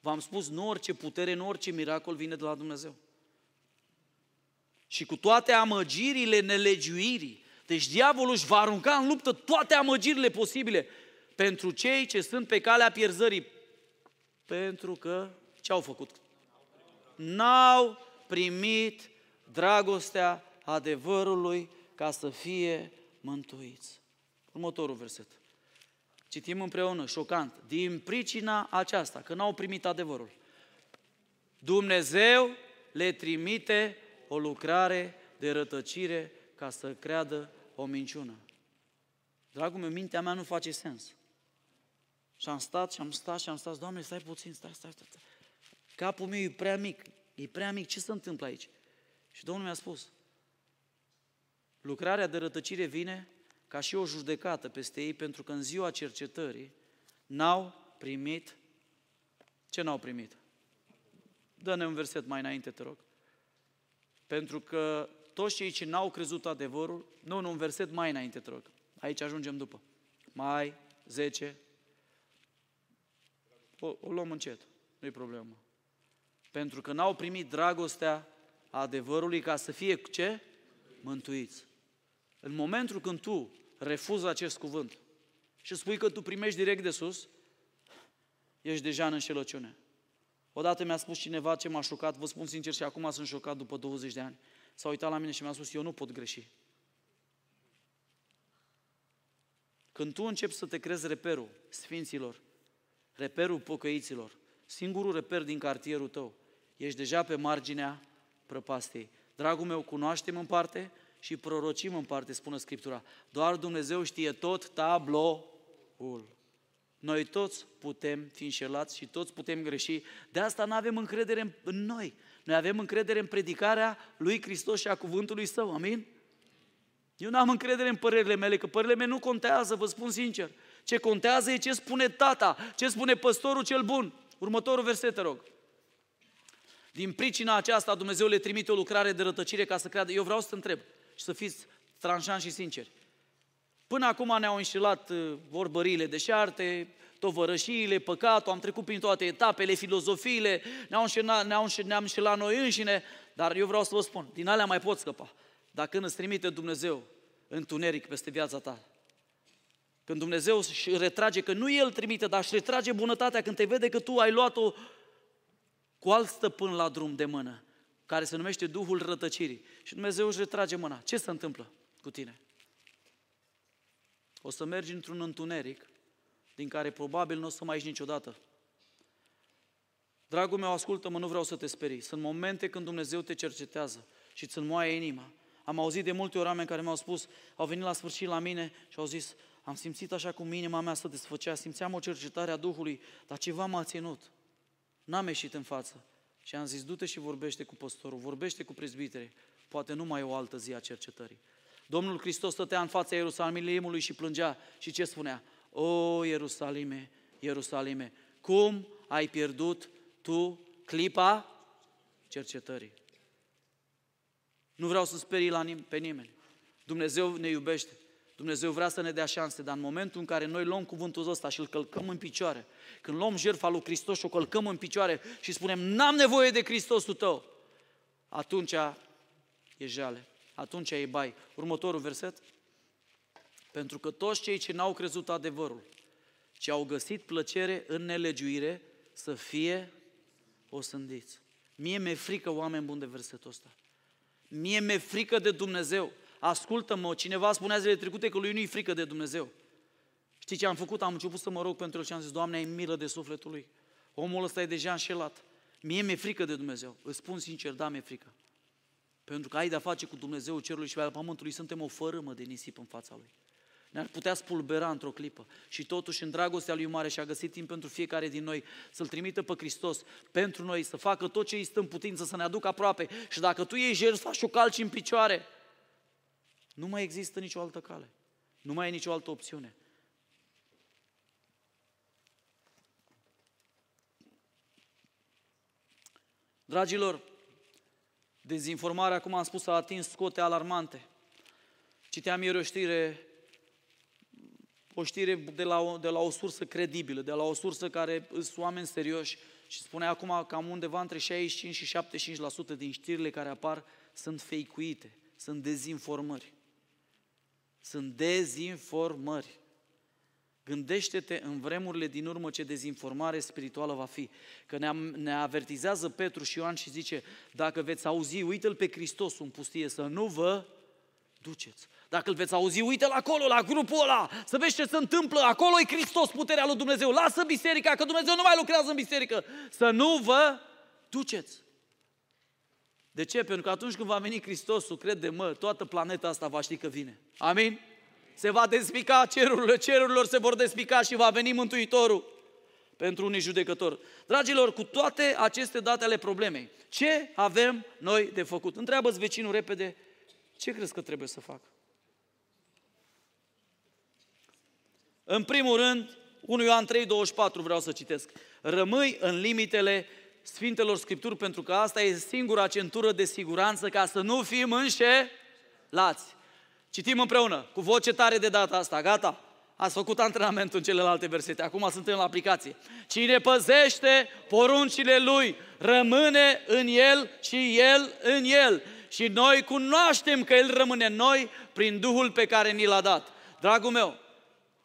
V-am spus, nu orice putere, nu orice miracol vine de la Dumnezeu și cu toate amăgirile nelegiuirii. Deci diavolul își va arunca în luptă toate amăgirile posibile pentru cei ce sunt pe calea pierzării. Pentru că ce au făcut? N-au primit dragostea adevărului ca să fie mântuiți. Următorul verset. Citim împreună, șocant. Din pricina aceasta, că n-au primit adevărul, Dumnezeu le trimite o lucrare de rătăcire ca să creadă o minciună. Dragul meu, mintea mea nu face sens. Și am stat și am stat și am stat, Doamne, stai puțin, stai, stai, stai. Capul meu e prea mic, e prea mic, ce se întâmplă aici? Și Domnul mi-a spus, lucrarea de rătăcire vine ca și o judecată peste ei, pentru că în ziua cercetării n-au primit, ce n-au primit? Dă-ne un verset mai înainte, te rog. Pentru că toți cei ce n-au crezut adevărul, nu, nu, un verset mai înainte, te rog. Aici ajungem după. Mai, 10. O, o luăm încet, nu-i problemă. Pentru că n-au primit dragostea adevărului ca să fie ce? Mântuiți. În momentul când tu refuzi acest cuvânt și spui că tu primești direct de sus, ești deja în înșelăciune. Odată mi-a spus cineva ce m-a șocat, vă spun sincer și acum sunt șocat după 20 de ani. S-a uitat la mine și mi-a spus, eu nu pot greși. Când tu începi să te crezi reperul sfinților, reperul pocăiților, singurul reper din cartierul tău, ești deja pe marginea prăpastiei. Dragul meu, cunoaștem în parte și prorocim în parte, spune Scriptura. Doar Dumnezeu știe tot tabloul. Noi toți putem fi înșelați și toți putem greși. De asta nu avem încredere în noi. Noi avem încredere în predicarea lui Hristos și a cuvântului Său. Amin? Eu nu am încredere în părerile mele, că părerile mele nu contează, vă spun sincer. Ce contează e ce spune tata, ce spune păstorul cel bun. Următorul verset, te rog. Din pricina aceasta Dumnezeu le trimite o lucrare de rătăcire ca să creadă. Eu vreau să te întreb și să fiți tranșani și sinceri. Până acum ne-au înșelat uh, vorbările deșarte, tovărășiile, păcatul, am trecut prin toate etapele, filozofiile, ne-au înșelat, ne-au înșelat, ne-am înșelat noi înșine, dar eu vreau să vă spun, din alea mai pot scăpa. Dacă îți trimite Dumnezeu întuneric peste viața ta, când Dumnezeu își retrage, că nu El trimite, dar își retrage bunătatea când te vede că tu ai luat-o cu alt stăpân la drum de mână, care se numește Duhul rătăcirii. Și Dumnezeu își retrage mâna. Ce se întâmplă cu tine? O să mergi într-un întuneric din care probabil nu o să mai ieși niciodată. Dragul meu, ascultă-mă, nu vreau să te sperii. Sunt momente când Dumnezeu te cercetează și îți înmoaie inima. Am auzit de multe ori oameni care mi-au spus, au venit la sfârșit la mine și au zis, am simțit așa cum inima mea să desfăcea, simțeam o cercetare a Duhului, dar ceva m-a ținut. N-am ieșit în față. Și am zis, du-te și vorbește cu păstorul, vorbește cu prezbiterii. Poate nu mai e o altă zi a cercetării. Domnul Hristos stătea în fața Ierusalimului și plângea. Și ce spunea? O, Ierusalime, Ierusalime, cum ai pierdut tu clipa cercetării? Nu vreau să sperii la nim- pe nimeni. Dumnezeu ne iubește. Dumnezeu vrea să ne dea șanse, dar în momentul în care noi luăm cuvântul ăsta și îl călcăm în picioare, când luăm jertfa lui Hristos și o călcăm în picioare și spunem, n-am nevoie de Hristosul tău, atunci e jale, atunci e bai. Următorul verset. Pentru că toți cei ce n-au crezut adevărul, ci au găsit plăcere în nelegiuire, să fie osândiți. Mie mi-e frică, oameni buni, de versetul ăsta. Mie mi-e frică de Dumnezeu. Ascultă-mă, cineva spunea zilele trecute că lui nu-i frică de Dumnezeu. Știi ce am făcut? Am început să mă rog pentru el și am zis, Doamne, ai milă de sufletul lui. Omul ăsta e deja înșelat. Mie mi-e frică de Dumnezeu. Îți spun sincer, da, mi-e frică. Pentru că ai de-a face cu Dumnezeu cerului și al pământului, suntem o fărâmă de nisip în fața Lui. Ne-ar putea spulbera într-o clipă. Și totuși, în dragostea Lui Mare, și-a găsit timp pentru fiecare din noi să-L trimită pe Hristos pentru noi, să facă tot ce îi stă în putință, să ne aducă aproape. Și dacă tu iei jertfa și o calci în picioare, nu mai există nicio altă cale. Nu mai e nicio altă opțiune. Dragilor, dezinformarea, cum am spus, a atins scote alarmante. Citeam ieri o știre, o știre de la o, de la o sursă credibilă, de la o sursă care sunt oameni serioși și spune acum cam undeva între 65 și 75% din știrile care apar sunt fake-uite, sunt dezinformări. Sunt dezinformări. Gândește-te în vremurile din urmă ce dezinformare spirituală va fi. Că ne, ne avertizează Petru și Ioan și zice, dacă veți auzi, uite-l pe Hristos în pustie, să nu vă duceți. Dacă îl veți auzi, uite-l acolo, la grupul ăla, să vezi ce se întâmplă, acolo e Hristos, puterea lui Dumnezeu, lasă biserica, că Dumnezeu nu mai lucrează în biserică, să nu vă duceți. De ce? Pentru că atunci când va veni Hristosul, crede mă, toată planeta asta va ști că vine. Amin? Se va despica cerurile, cerurilor se vor despica și va veni Mântuitorul pentru unii judecători. Dragilor, cu toate aceste date ale problemei, ce avem noi de făcut? Întreabă-ți vecinul repede, ce crezi că trebuie să fac? În primul rând, 1 Ioan 3, 24 vreau să citesc. Rămâi în limitele Sfintelor Scripturi, pentru că asta e singura centură de siguranță ca să nu fim înșelați. Citim împreună, cu voce tare de data asta, gata? Ați făcut antrenamentul în celelalte versete, acum suntem la aplicație. Cine păzește poruncile Lui, rămâne în El și El în El. Și noi cunoaștem că El rămâne în noi prin Duhul pe care ni l-a dat. Dragul meu,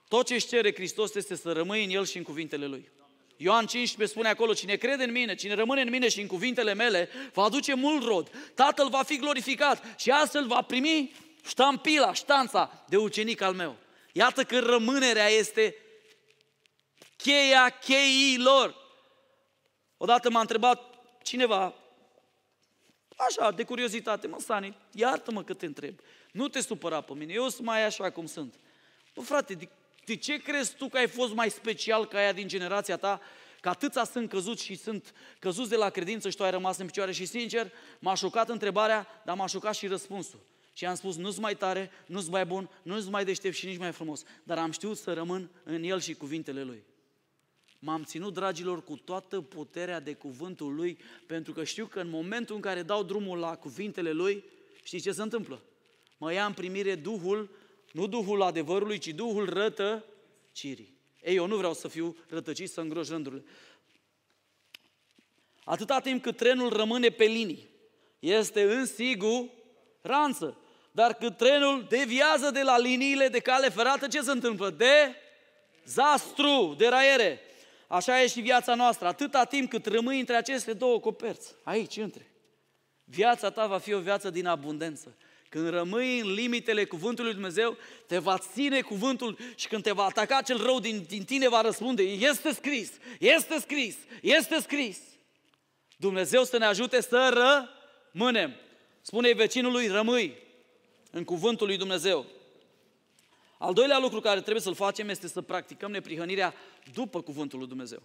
tot ce își cere Hristos este să rămâi în El și în cuvintele Lui. Ioan 15 spune acolo, cine crede în mine, cine rămâne în mine și în cuvintele mele, va aduce mult rod. Tatăl va fi glorificat și astfel va primi ștampila, ștanța de ucenic al meu. Iată că rămânerea este cheia cheilor. Odată m-a întrebat cineva, așa, de curiozitate, mă, Sani, iartă-mă că te întreb. Nu te supăra pe mine, eu sunt mai așa cum sunt. Bă, frate, de, de ce crezi tu că ai fost mai special ca aia din generația ta? Că atâția sunt căzuți și sunt căzuți de la credință și tu ai rămas în picioare și sincer, m-a șocat întrebarea, dar m-a șocat și răspunsul. Și am spus, nu-s mai tare, nu-s mai bun, nu-s mai deștept și nici mai frumos, dar am știut să rămân în el și cuvintele lui. M-am ținut, dragilor, cu toată puterea de cuvântul lui, pentru că știu că în momentul în care dau drumul la cuvintele lui, știți ce se întâmplă? Mă ia în primire Duhul, nu Duhul adevărului, ci Duhul rătăcirii. Ei, eu nu vreau să fiu rătăcit, să îngroș rândurile. Atâta timp cât trenul rămâne pe linii, este în siguranță. Dar cât trenul deviază de la liniile de cale ferată, ce se întâmplă? De zastru, de raiere. Așa e și viața noastră. Atâta timp cât rămâi între aceste două coperți, aici, între, viața ta va fi o viață din abundență. Când rămâi în limitele cuvântului lui Dumnezeu, te va ține cuvântul și când te va ataca cel rău din, din tine, va răspunde, este scris, este scris, este scris. Dumnezeu să ne ajute să rămânem. Spune vecinului, rămâi în cuvântul lui Dumnezeu. Al doilea lucru care trebuie să-l facem este să practicăm neprihănirea după cuvântul lui Dumnezeu.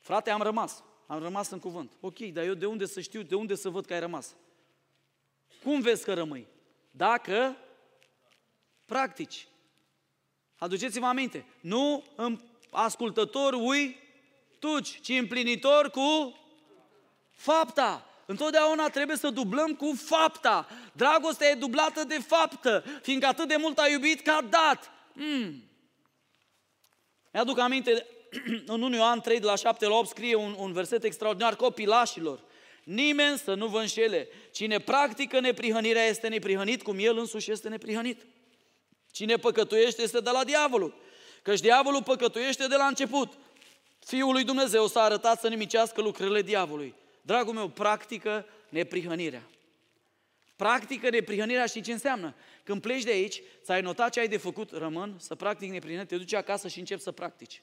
Frate, am rămas. Am rămas în cuvânt. Ok, dar eu de unde să știu, de unde să văd că ai rămas? Cum vezi că rămâi? Dacă practici. Aduceți-vă aminte. Nu ascultător ui tuci, ci împlinitor cu fapta. Întotdeauna trebuie să dublăm cu fapta. Dragostea e dublată de faptă, fiindcă atât de mult a iubit că a dat. Mm. Mi-aduc aminte, în 1 Ioan 3, de la 7 la 8, scrie un, un verset extraordinar, copilașilor. Nimeni să nu vă înșele. Cine practică neprihănirea este neprihănit, cum el însuși este neprihănit. Cine păcătuiește este de la diavolul. Căci diavolul păcătuiește de la început. Fiul lui Dumnezeu s-a arătat să nimicească lucrările diavolului. Dragul meu, practică neprihănirea. Practică neprihănirea și ce înseamnă? Când pleci de aici, ți-ai notat ce ai de făcut, rămân, să practic neprihănirea, te duci acasă și începi să practici.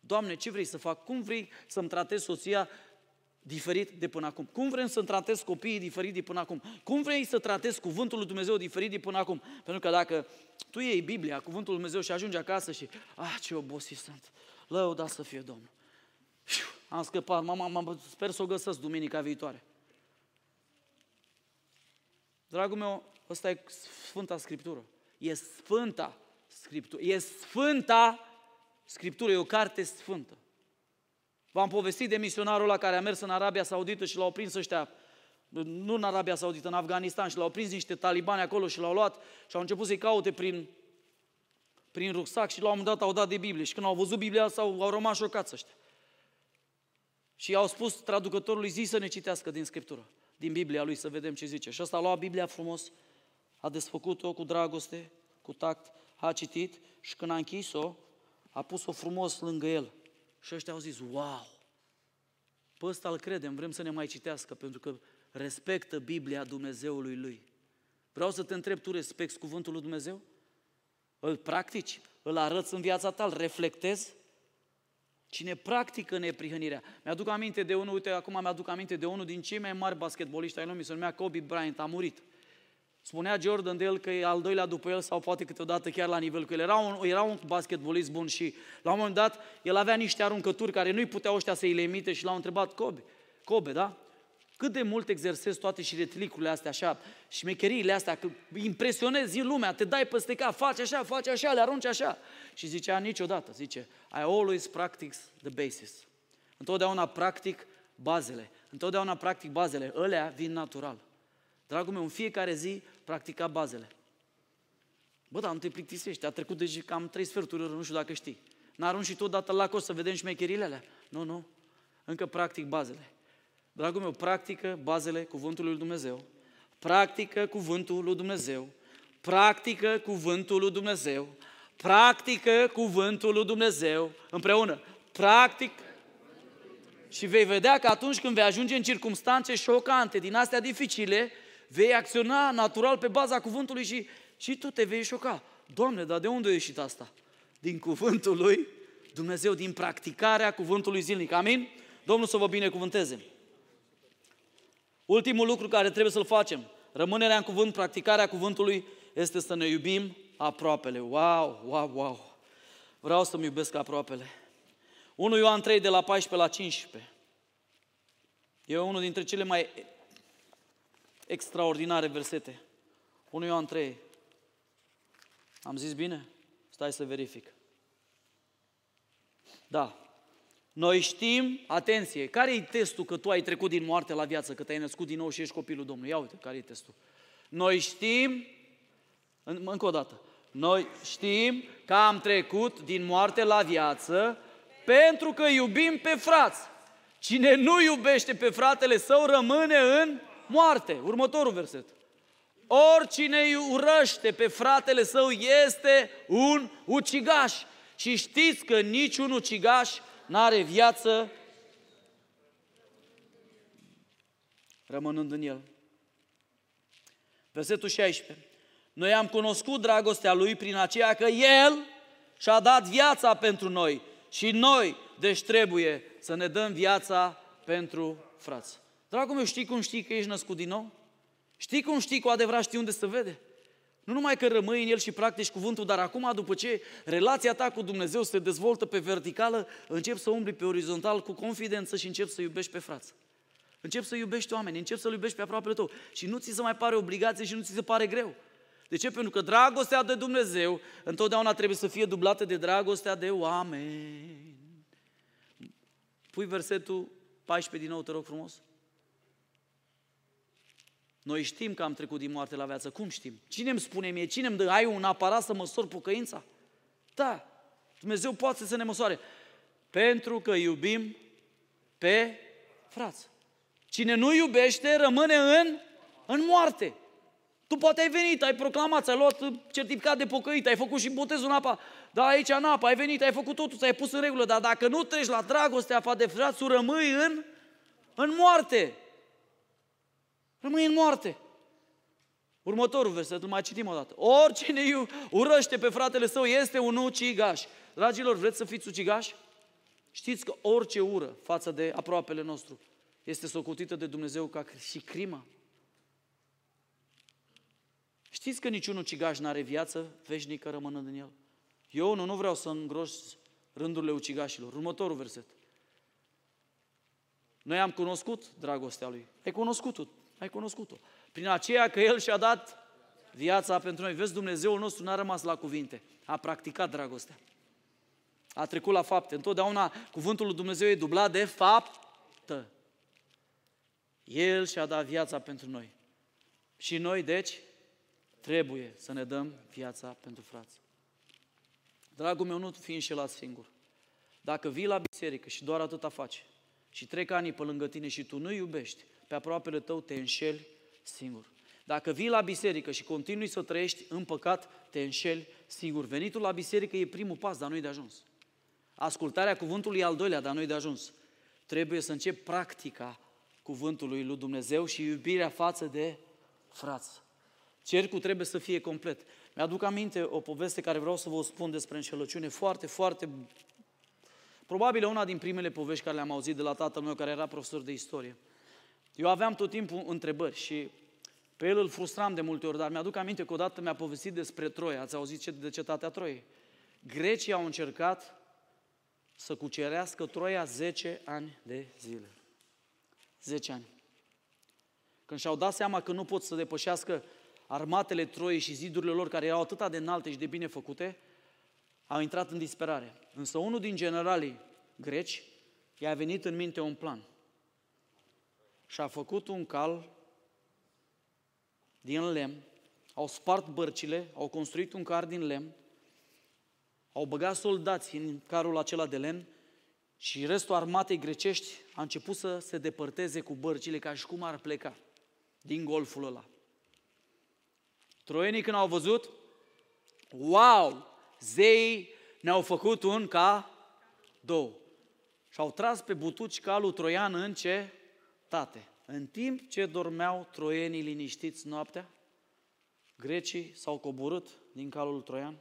Doamne, ce vrei să fac? Cum vrei să-mi tratez soția diferit de până acum? Cum vrei să-mi tratez copiii diferit de până acum? Cum vrei să tratezi cuvântul lui Dumnezeu diferit de până acum? Pentru că dacă tu iei Biblia, cuvântul lui Dumnezeu și ajungi acasă și, ah, ce obosit sunt, lăuda să fie Domnul. Am scăpat, mama, mama, sper să o găsesc duminica viitoare. Dragul meu, ăsta e Sfânta Scriptură. E Sfânta Scriptură. E Sfânta Scriptură, e o carte sfântă. V-am povestit de misionarul la care a mers în Arabia Saudită și l-au prins ăștia, nu în Arabia Saudită, în Afganistan, și l-au prins niște talibani acolo și l-au luat și au început să-i caute prin, prin rucsac și la un moment dat au dat de Biblie. Și când au văzut Biblia, s-au, au rămas șocați ăștia. Și i-au spus traducătorului, zi să ne citească din Scriptură, din Biblia lui, să vedem ce zice. Și ăsta a luat Biblia frumos, a desfăcut-o cu dragoste, cu tact, a citit și când a închis-o, a pus-o frumos lângă el. Și ăștia au zis, wow, pe ăsta îl credem, vrem să ne mai citească, pentru că respectă Biblia Dumnezeului lui. Vreau să te întreb, tu respecti cuvântul lui Dumnezeu? Îl practici? Îl arăți în viața ta? Îl reflectezi? Cine practică neprihănirea. Mi-aduc aminte de unul, uite, acum mi-aduc aminte de unul din cei mai mari basketboliști ai lumii, se numea Kobe Bryant, a murit. Spunea Jordan de el că e al doilea după el sau poate câteodată chiar la nivel cu el. Era un, era un basketbolist bun și la un moment dat el avea niște aruncături care nu-i puteau ăștia să-i le emite și l-au întrebat Kobe, Kobe, da? Cât de mult exersezi toate și retlicurile astea așa, și șmecheriile astea, că impresionezi în lumea, te dai peste cap, faci așa, faci așa, le arunci așa. Și zicea niciodată, zice, I always practice the basis. Întotdeauna practic bazele. Întotdeauna practic bazele. Ălea vin natural. Dragul meu, în fiecare zi practica bazele. Bă, dar nu te plictisești, a trecut deja cam trei sferturi nu știu dacă știi. N-arunci și tot dată la cost să vedem șmecherile alea? Nu, nu. Încă practic bazele. Dragul meu, practică bazele cuvântului lui Dumnezeu. Practică cuvântul lui Dumnezeu. Practică cuvântul lui Dumnezeu. practică cuvântul lui Dumnezeu împreună. Practic și vei vedea că atunci când vei ajunge în circunstanțe șocante, din astea dificile, vei acționa natural pe baza cuvântului și, și tu te vei șoca. Doamne, dar de unde a ieșit asta? Din cuvântul lui Dumnezeu, din practicarea cuvântului zilnic. Amin? Domnul să vă binecuvânteze. Ultimul lucru care trebuie să-l facem, rămânerea în cuvânt, practicarea cuvântului, este să ne iubim aproapele. Wow, wow, wow! Vreau să-mi iubesc aproapele. 1 Ioan 3 de la 14 la 15. E unul dintre cele mai extraordinare versete. 1 Ioan 3. Am zis bine? Stai să verific. Da. Noi știm, atenție, care e testul că tu ai trecut din moarte la viață, că te-ai născut din nou și ești copilul Domnului? Ia uite, care e testul. Noi știm, încă o dată, noi știm că am trecut din moarte la viață pentru că iubim pe frați. Cine nu iubește pe fratele său rămâne în moarte. Următorul verset. Oricine urăște pe fratele său este un ucigaș. Și știți că niciun ucigaș n-are viață rămânând în el. Versetul 16. Noi am cunoscut dragostea Lui prin aceea că El și-a dat viața pentru noi și noi, deci trebuie să ne dăm viața pentru frați. Dragul meu, știi cum știi că ești născut din nou? Știi cum știi cu adevărat, știi unde se vede? Nu numai că rămâi în el și practici cuvântul, dar acum, după ce relația ta cu Dumnezeu se dezvoltă pe verticală, începi să umbli pe orizontal cu confidență și începi să iubești pe frați. Începi să iubești oameni, începi să-L iubești pe aproapele tău și nu ți se mai pare obligație și nu ți se pare greu. De ce? Pentru că dragostea de Dumnezeu întotdeauna trebuie să fie dublată de dragostea de oameni. Pui versetul 14 din nou, te rog frumos. Noi știm că am trecut din moarte la viață. Cum știm? Cine îmi spune mie? Cine îmi dă? Ai un aparat să măsor pocăința? Da. Dumnezeu poate să ne măsoare. Pentru că iubim pe frați. Cine nu iubește rămâne în, în moarte. Tu poate ai venit, ai proclamat, ți-ai luat certificat de pocăit, ai făcut și botezul în apa, da, aici în apă, ai venit, ai făcut totul, ți-ai pus în regulă, dar dacă nu treci la dragostea fa de frați, rămâi în, în moarte. Rămâi în moarte. Următorul verset, mai citim o dată. Oricine urăște pe fratele său este un ucigaș. Dragilor, vreți să fiți ucigași? Știți că orice ură față de aproapele nostru este socotită de Dumnezeu ca și crimă. Știți că niciun ucigaș n-are viață veșnică rămânând în el? Eu nu, nu vreau să îngroș rândurile ucigașilor. Următorul verset. Noi am cunoscut dragostea Lui. Ai cunoscut-o. Ai cunoscut-o. Prin aceea că El și-a dat viața pentru noi. Vezi, Dumnezeul nostru n-a rămas la cuvinte. A practicat dragostea. A trecut la fapte. Întotdeauna cuvântul lui Dumnezeu e dublat de faptă. El și-a dat viața pentru noi. Și noi, deci, Trebuie să ne dăm viața pentru frați. Dragul meu, nu fi înșelat singur. Dacă vii la biserică și doar atâta faci și trec ani pe lângă tine și tu nu iubești, pe aproapele tău te înșeli singur. Dacă vii la biserică și continui să trăiești în păcat, te înșeli singur. Venitul la biserică e primul pas, dar nu-i de ajuns. Ascultarea cuvântului e al doilea, dar nu-i de ajuns. Trebuie să încep practica cuvântului lui Dumnezeu și iubirea față de frați. Cercul trebuie să fie complet. Mi-aduc aminte o poveste care vreau să vă spun despre înșelăciune foarte, foarte... Probabil una din primele povești care le-am auzit de la tatăl meu, care era profesor de istorie. Eu aveam tot timpul întrebări și pe el îl frustram de multe ori, dar mi-aduc aminte că odată mi-a povestit despre Troia. Ați auzit de cetatea Troiei? Grecii au încercat să cucerească Troia 10 ani de zile. 10 ani. Când și-au dat seama că nu pot să depășească armatele Troiei și zidurile lor, care erau atât de înalte și de bine făcute, au intrat în disperare. Însă unul din generalii greci i-a venit în minte un plan. Și a făcut un cal din lemn, au spart bărcile, au construit un car din lemn, au băgat soldați în carul acela de lemn și restul armatei grecești a început să se depărteze cu bărcile ca și cum ar pleca din golful ăla. Troienii când au văzut, wow, zeii ne-au făcut un ca două. Și au tras pe butuci calul troian în ce? Tate. În timp ce dormeau troienii liniștiți noaptea, grecii s-au coborât din calul troian,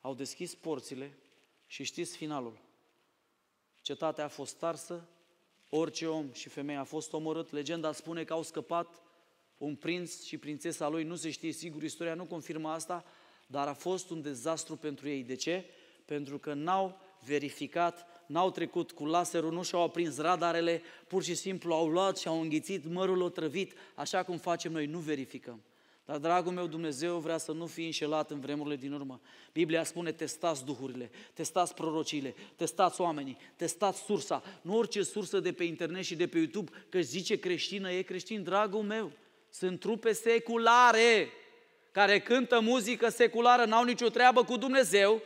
au deschis porțile și știți finalul. Cetatea a fost starsă, orice om și femeie a fost omorât. Legenda spune că au scăpat un prinț și prințesa lui, nu se știe sigur, istoria nu confirmă asta, dar a fost un dezastru pentru ei. De ce? Pentru că n-au verificat, n-au trecut cu laserul, nu și-au aprins radarele, pur și simplu au luat și au înghițit mărul otrăvit, așa cum facem noi, nu verificăm. Dar, dragul meu, Dumnezeu vrea să nu fii înșelat în vremurile din urmă. Biblia spune, testați duhurile, testați prorociile, testați oamenii, testați sursa. Nu orice sursă de pe internet și de pe YouTube, că zice creștină, e creștin, dragul meu. Sunt trupe seculare care cântă muzică seculară, n-au nicio treabă cu Dumnezeu,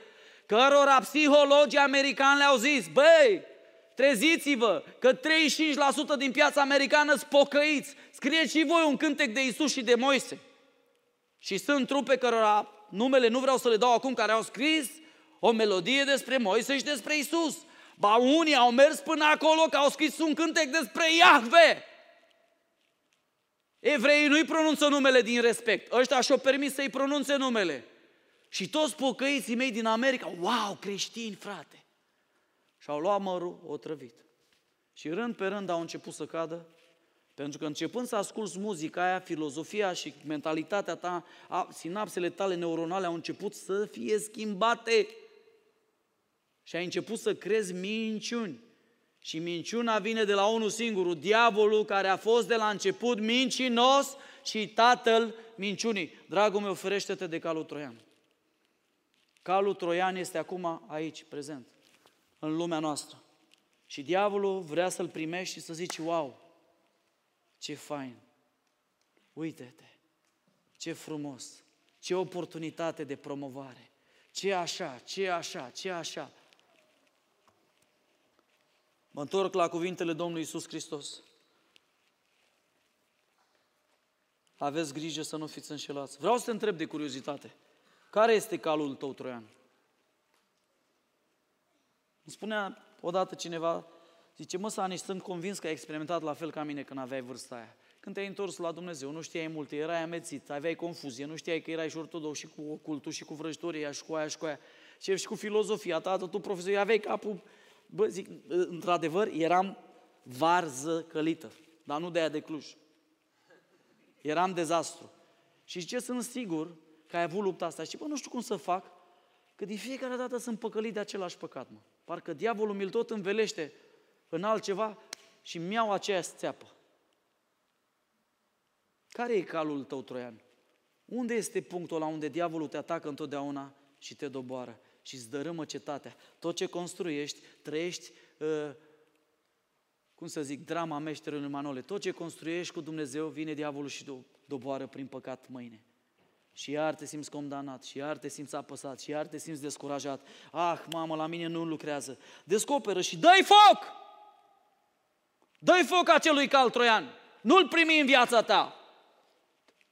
cărora psihologii americani le-au zis, băi, treziți-vă că 35% din piața americană sunt pocăiți. Scrieți și voi un cântec de Isus și de Moise. Și sunt trupe cărora numele nu vreau să le dau acum, care au scris o melodie despre Moise și despre Isus. Ba unii au mers până acolo că au scris un cântec despre Iahve. Evreii nu-i pronunță numele din respect. Ăștia și-au permis să-i pronunțe numele. Și toți pocăiții mei din America, wow, creștini, frate. Și-au luat mărul otrăvit. Și rând pe rând au început să cadă, pentru că începând să asculți muzica aia, filozofia și mentalitatea ta, a, sinapsele tale neuronale au început să fie schimbate. Și ai început să crezi minciuni. Și minciuna vine de la unul singur, diavolul care a fost de la început mincinos și tatăl minciunii. Dragul meu, ferește-te de calul troian. Calul troian este acum aici, prezent, în lumea noastră. Și diavolul vrea să-l primești și să zici, wow, ce fain, uite-te, ce frumos, ce oportunitate de promovare, ce așa, ce așa, ce așa. Mă întorc la cuvintele Domnului Isus Hristos. Aveți grijă să nu fiți înșelați. Vreau să te întreb de curiozitate. Care este calul tău troian? Îmi spunea odată cineva, zice, mă, Sani, sunt convins că ai experimentat la fel ca mine când aveai vârsta aia. Când te-ai întors la Dumnezeu, nu știai multe, erai amețit, aveai confuzie, nu știai că erai și ortodox și cu ocultul și cu vrăjitoria și cu aia și cu aia. Și, și cu filozofia ta, tu profesor, aveai capul Bă, zic, într-adevăr, eram varză călită, dar nu de aia de Cluj. Eram dezastru. Și ce sunt sigur că ai avut lupta asta. Și bă, nu știu cum să fac, că de fiecare dată sunt păcălit de același păcat, mă. Parcă diavolul mi-l tot învelește în altceva și mi-au aceeași țeapă. Care e calul tău, Troian? Unde este punctul la unde diavolul te atacă întotdeauna și te doboară? și îți dărâmă cetatea. Tot ce construiești, trăiești, uh, cum să zic, drama meșterului Manole. Tot ce construiești cu Dumnezeu, vine diavolul și do- doboară prin păcat mâine. Și iar te simți condamnat, și iar te simți apăsat, și iar te simți descurajat. Ah, mamă, la mine nu lucrează. Descoperă și dă-i foc! Dă-i foc acelui cal troian. Nu-l primi în viața ta.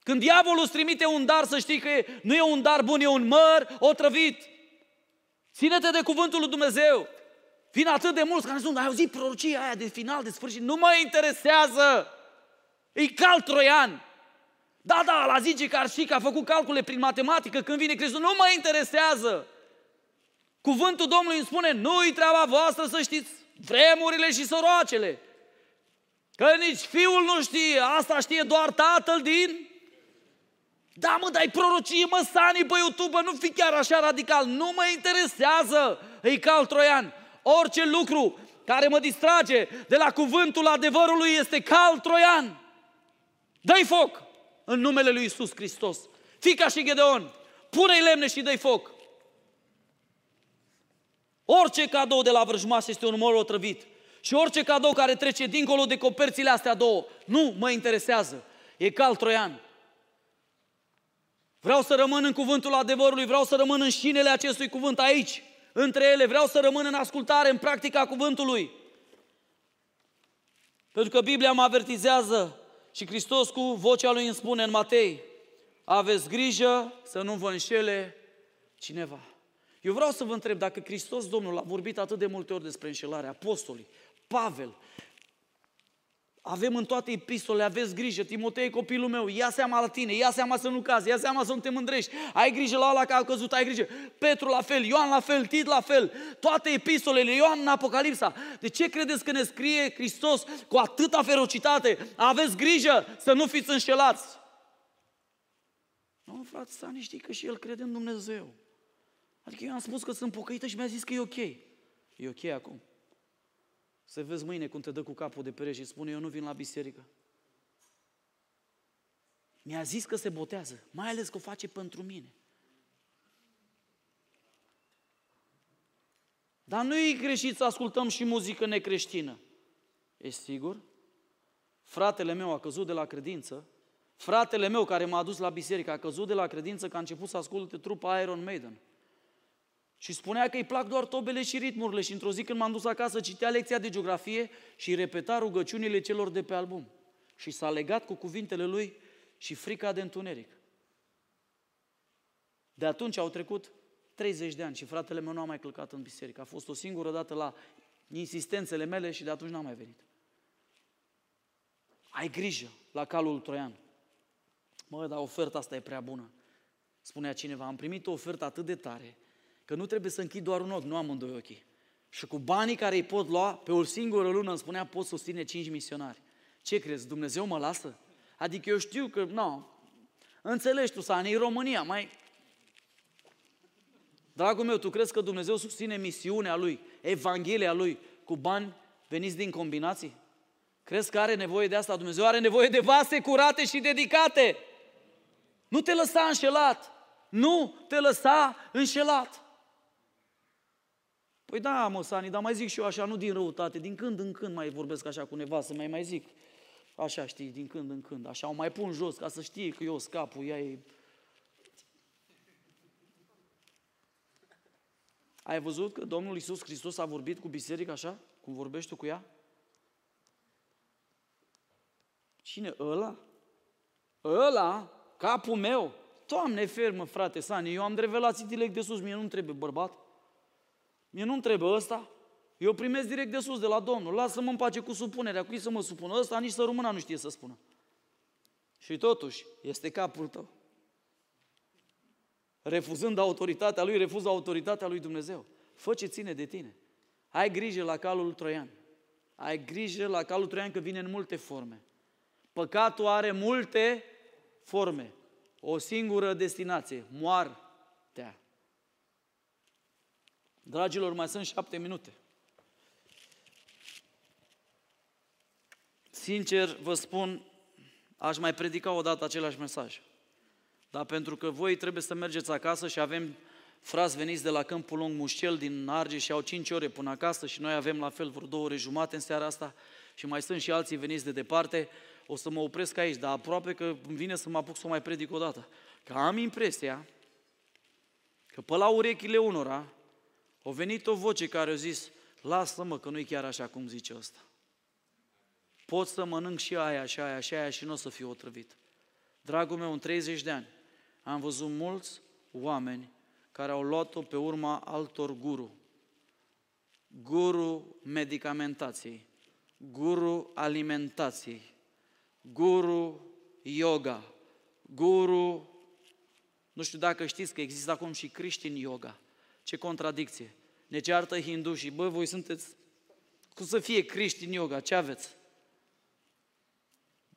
Când diavolul îți trimite un dar, să știi că nu e un dar bun, e un măr otrăvit. Ține-te de cuvântul lui Dumnezeu. Vin atât de mulți care spun, ai auzit prorocia aia de final, de sfârșit, nu mă interesează. E cal troian. Da, da, la zice că ar și că a făcut calcule prin matematică când vine Hristos, nu mă interesează. Cuvântul Domnului îmi spune, nu-i treaba voastră să știți vremurile și soroacele. Că nici fiul nu știe, asta știe doar tatăl din da, mă, dai prorocie, mă, Sani, pe YouTube, nu fi chiar așa radical. Nu mă interesează, îi cal troian. Orice lucru care mă distrage de la cuvântul adevărului este cal troian. Dă-i foc în numele lui Isus Hristos. Fii ca și Gedeon, pune-i lemne și dă-i foc. Orice cadou de la vrăjmaș este un mor otrăvit. Și orice cadou care trece dincolo de coperțile astea două, nu mă interesează. E cal troian. Vreau să rămân în cuvântul adevărului, vreau să rămân în șinele acestui cuvânt aici, între ele, vreau să rămân în ascultare, în practica cuvântului. Pentru că Biblia mă avertizează și Hristos cu vocea lui îmi spune în Matei, aveți grijă să nu vă înșele cineva. Eu vreau să vă întreb dacă Hristos Domnul a vorbit atât de multe ori despre înșelare, apostolii, Pavel, avem în toate epistolele, aveți grijă, Timotei, copilul meu, ia seama la tine, ia seama să nu cazi, ia seama să nu te mândrești, ai grijă la ăla că a căzut, ai grijă. Petru la fel, Ioan la fel, Tit la fel, toate epistolele, Ioan în Apocalipsa. De ce credeți că ne scrie Hristos cu atâta ferocitate? Aveți grijă să nu fiți înșelați. Nu, frate, Sani, știi că și el crede în Dumnezeu. Adică eu am spus că sunt pocăită și mi-a zis că e ok. E ok acum. Să vezi mâine cum te dă cu capul de pereche și spune eu nu vin la biserică. Mi-a zis că se botează, mai ales că o face pentru mine. Dar nu e greșit să ascultăm și muzică necreștină. E sigur? Fratele meu a căzut de la credință. Fratele meu care m-a dus la biserică a căzut de la credință că a început să asculte trupa Iron Maiden. Și spunea că îi plac doar tobele și ritmurile și într-o zi când m-am dus acasă citea lecția de geografie și repeta rugăciunile celor de pe album. Și s-a legat cu cuvintele lui și frica de întuneric. De atunci au trecut 30 de ani și fratele meu nu a mai călcat în biserică. A fost o singură dată la insistențele mele și de atunci n-a mai venit. Ai grijă la calul troian. Mă, dar oferta asta e prea bună. Spunea cineva, am primit o ofertă atât de tare că nu trebuie să închid doar un ochi, nu amândoi ochii. Și cu banii care îi pot lua, pe o singură lună îmi spunea, pot susține cinci misionari. Ce crezi, Dumnezeu mă lasă? Adică eu știu că, nu, înțelegi tu, Sani, în România, mai... Dragul meu, tu crezi că Dumnezeu susține misiunea Lui, Evanghelia Lui, cu bani veniți din combinații? Crezi că are nevoie de asta? Dumnezeu are nevoie de vase curate și dedicate. Nu te lăsa înșelat. Nu te lăsa înșelat. Păi da, mă, Sani, dar mai zic și eu așa, nu din răutate, din când în când mai vorbesc așa cu nevastă, mai mai zic, așa știi, din când în când, așa, o mai pun jos ca să știe că eu scapul, ea e... Ai văzut că Domnul Iisus Hristos a vorbit cu biserica așa, cum vorbești tu cu ea? Cine? Ăla? Ăla? Capul meu? Doamne, fermă, frate Sani, eu am revelații direct de sus, mie nu trebuie bărbat. Mie nu-mi trebuie ăsta. Eu primesc direct de sus, de la Domnul. Lasă-mă în pace cu supunerea. Cui să mă supună? Ăsta nici să rămână nu știe să spună. Și totuși, este capul tău. Refuzând autoritatea lui, refuză autoritatea lui Dumnezeu. Fă ce ține de tine. Ai grijă la calul troian. Ai grijă la calul troian că vine în multe forme. Păcatul are multe forme. O singură destinație, moartea. Dragilor, mai sunt șapte minute. Sincer, vă spun, aș mai predica o dată același mesaj. Dar pentru că voi trebuie să mergeți acasă și avem frați veniți de la Câmpul Lung Mușcel din Arge și au 5 ore până acasă și noi avem la fel vreo două ore jumate în seara asta și mai sunt și alții veniți de departe, o să mă opresc aici, dar aproape că îmi vine să mă apuc să o mai predic o dată. Că am impresia că pe la urechile unora a venit o voce care a zis, lasă-mă că nu-i chiar așa cum zice ăsta. Pot să mănânc și aia, și aia, și aia și nu o să fiu otrăvit. Dragul meu, în 30 de ani am văzut mulți oameni care au luat-o pe urma altor guru. Guru medicamentației, guru alimentației, guru yoga, guru, nu știu dacă știți că există acum și creștin yoga. Ce contradicție. Ne ceartă hindușii, bă, voi sunteți, cum să fie creștin yoga, ce aveți?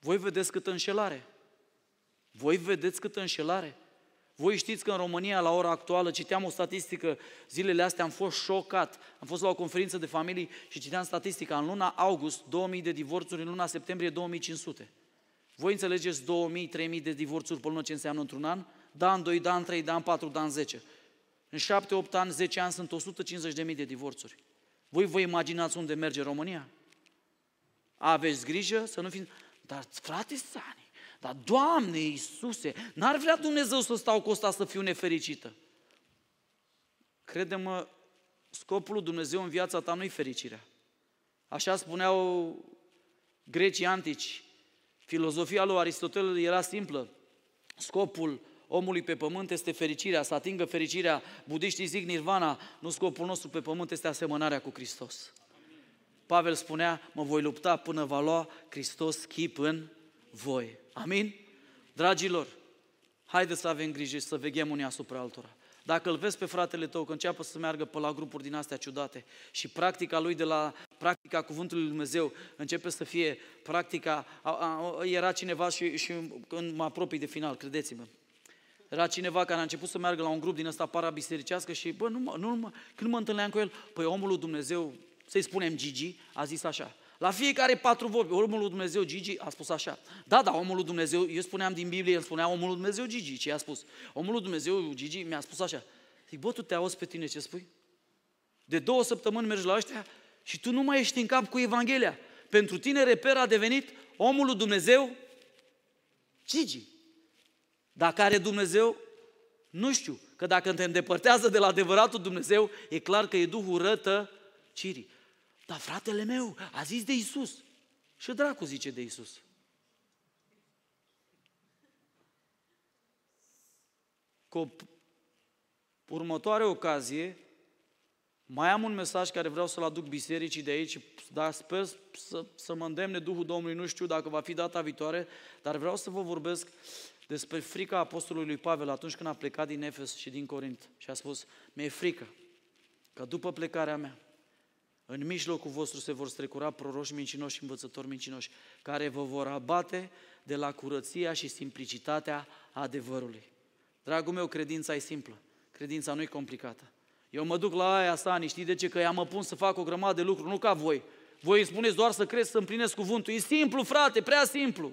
Voi vedeți câtă înșelare. Voi vedeți câtă înșelare. Voi știți că în România, la ora actuală, citeam o statistică, zilele astea am fost șocat. Am fost la o conferință de familii și citeam statistica. În luna august, 2000 de divorțuri, în luna septembrie, 2500. Voi înțelegeți 2000, 3000 de divorțuri pe lună ce înseamnă într-un an? Da, în 2, da, în 3, da, în 4, da, în 10. În 7-8 ani, 10 ani sunt 150.000 de divorțuri. Voi vă imaginați unde merge România? Aveți grijă să nu fiți... Dar, frate Sani, dar, Doamne Iisuse, n-ar vrea Dumnezeu să stau cu asta să fiu nefericită. Crede-mă, scopul lui Dumnezeu în viața ta nu-i fericirea. Așa spuneau grecii antici. Filozofia lui Aristotel era simplă. Scopul omului pe pământ este fericirea, să atingă fericirea. Budiștii zic nirvana, nu scopul nostru pe pământ este asemănarea cu Hristos. Pavel spunea, mă voi lupta până va lua Hristos chip în voi. Amin? Dragilor, haideți să avem grijă și să veghem unii asupra altora. Dacă îl vezi pe fratele tău că înceapă să meargă pe la grupuri din astea ciudate și practica lui de la practica cuvântului lui Dumnezeu începe să fie practica, a, a, era cineva și, și când mă apropii de final, credeți-mă, era cineva care a început să meargă la un grup din ăsta parabisericească și, bă, nu, mă, nu, mă, când mă întâlneam cu el, păi omul lui Dumnezeu, să-i spunem Gigi, a zis așa, la fiecare patru vorbi, omul lui Dumnezeu Gigi a spus așa. Da, da, omul lui Dumnezeu, eu spuneam din Biblie, el spunea omul lui Dumnezeu Gigi, ce a spus? Omul lui Dumnezeu Gigi mi-a spus așa. Zic, bă, tu te auzi pe tine ce spui? De două săptămâni mergi la ăștia și tu nu mai ești în cap cu Evanghelia. Pentru tine reper a devenit omul lui Dumnezeu Gigi. Dacă are Dumnezeu, nu știu. Că dacă te îndepărtează de la adevăratul Dumnezeu, e clar că e Duhul rătă cirii. Dar fratele meu a zis de Isus. Și dracu zice de Isus. Cu următoare ocazie, mai am un mesaj care vreau să-l aduc bisericii de aici, dar sper să, să mă îndemne Duhul Domnului, nu știu dacă va fi data viitoare, dar vreau să vă vorbesc despre frica apostolului lui Pavel atunci când a plecat din Efes și din Corint și a spus, mi-e frică că după plecarea mea, în mijlocul vostru se vor strecura proroși mincinoși și învățători mincinoși, care vă vor abate de la curăția și simplicitatea adevărului. Dragul meu, credința e simplă. Credința nu e complicată. Eu mă duc la aia Sani, știi de ce? Că ea mă pun să fac o grămadă de lucruri, nu ca voi. Voi îmi spuneți doar să crezi, să împlinesc cuvântul. E simplu, frate, prea simplu.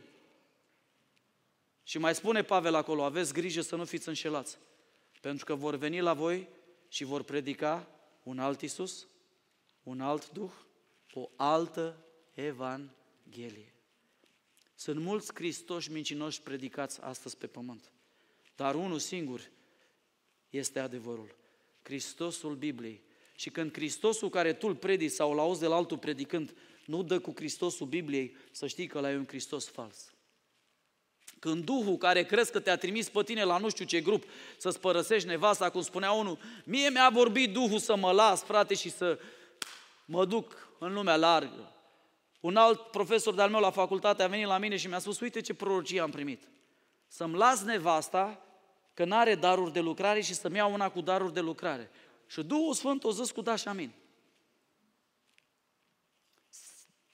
Și mai spune Pavel acolo, aveți grijă să nu fiți înșelați. Pentru că vor veni la voi și vor predica un alt Isus, un alt Duh, o altă Evanghelie. Sunt mulți Hristoși mincinoși predicați astăzi pe pământ, dar unul singur este adevărul. Hristosul Bibliei. Și când Hristosul care tu îl predici sau îl auzi de la altul predicând, nu dă cu Hristosul Bibliei, să știi că ăla e un Hristos fals. Când Duhul care crezi că te-a trimis pe tine la nu știu ce grup să-ți părăsești nevasta, cum spunea unul, mie mi-a vorbit Duhul să mă las, frate, și să mă duc în lumea largă. Un alt profesor de-al meu la facultate a venit la mine și mi-a spus, uite ce prorocie am primit. Să-mi las nevasta că nu are daruri de lucrare și să-mi iau una cu daruri de lucrare. Și Duhul Sfânt o zis cu da și amin.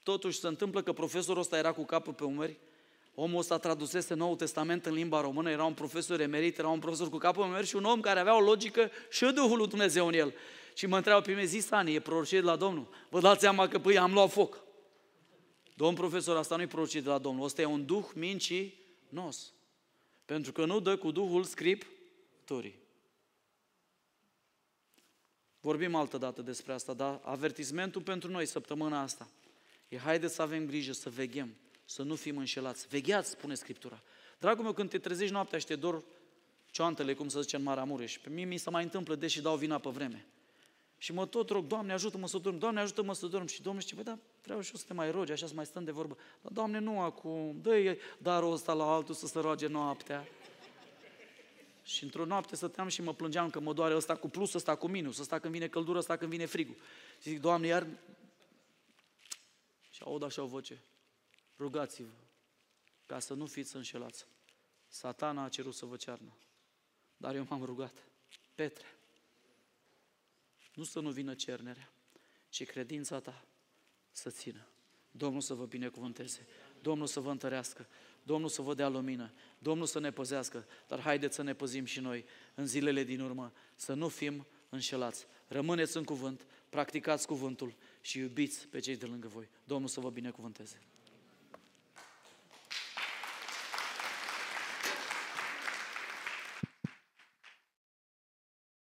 Totuși se întâmplă că profesorul ăsta era cu capul pe umeri, omul ăsta tradusese Noul Testament în limba română, era un profesor emerit, era un profesor cu capul pe umeri și un om care avea o logică și Duhul lui Dumnezeu în el. Și mă întreabă pe mine, zi Sani, e prorocie de la Domnul? Vă dați seama că păi am luat foc. Domn profesor, asta nu e prorocie de la Domnul, ăsta e un duh mincinos. Pentru că nu dă cu Duhul Scripturii. Vorbim altă dată despre asta, dar avertismentul pentru noi săptămâna asta e haideți să avem grijă, să veghem, să nu fim înșelați. Vegheați, spune Scriptura. Dragul meu, când te trezești noaptea și te dor cioantele, cum să zice în Maramureș, pe mine mi se mai întâmplă, deși dau vina pe vreme. Și mă tot rog, Doamne, ajută-mă să dorm, Doamne, ajută-mă să dorm. Și Domnul zice, da, vreau și eu să te mai rogi, așa să mai stăm de vorbă. Dar, Doamne, nu acum, dă-i darul ăsta la altul să se roage noaptea. Și într-o noapte stăteam și mă plângeam că mă doare ăsta cu plus, ăsta cu minus, ăsta când vine căldură, ăsta când vine frigul. Și zic, Doamne, iar... Și aud așa o voce, rugați-vă ca să nu fiți înșelați. Satana a cerut să vă cearnă, dar eu m-am rugat. Petre, nu să nu vină cernerea, ci credința ta să țină. Domnul să vă binecuvânteze, Domnul să vă întărească, Domnul să vă dea lumină, Domnul să ne păzească, dar haideți să ne păzim și noi în zilele din urmă, să nu fim înșelați. Rămâneți în cuvânt, practicați cuvântul și iubiți pe cei de lângă voi. Domnul să vă binecuvânteze.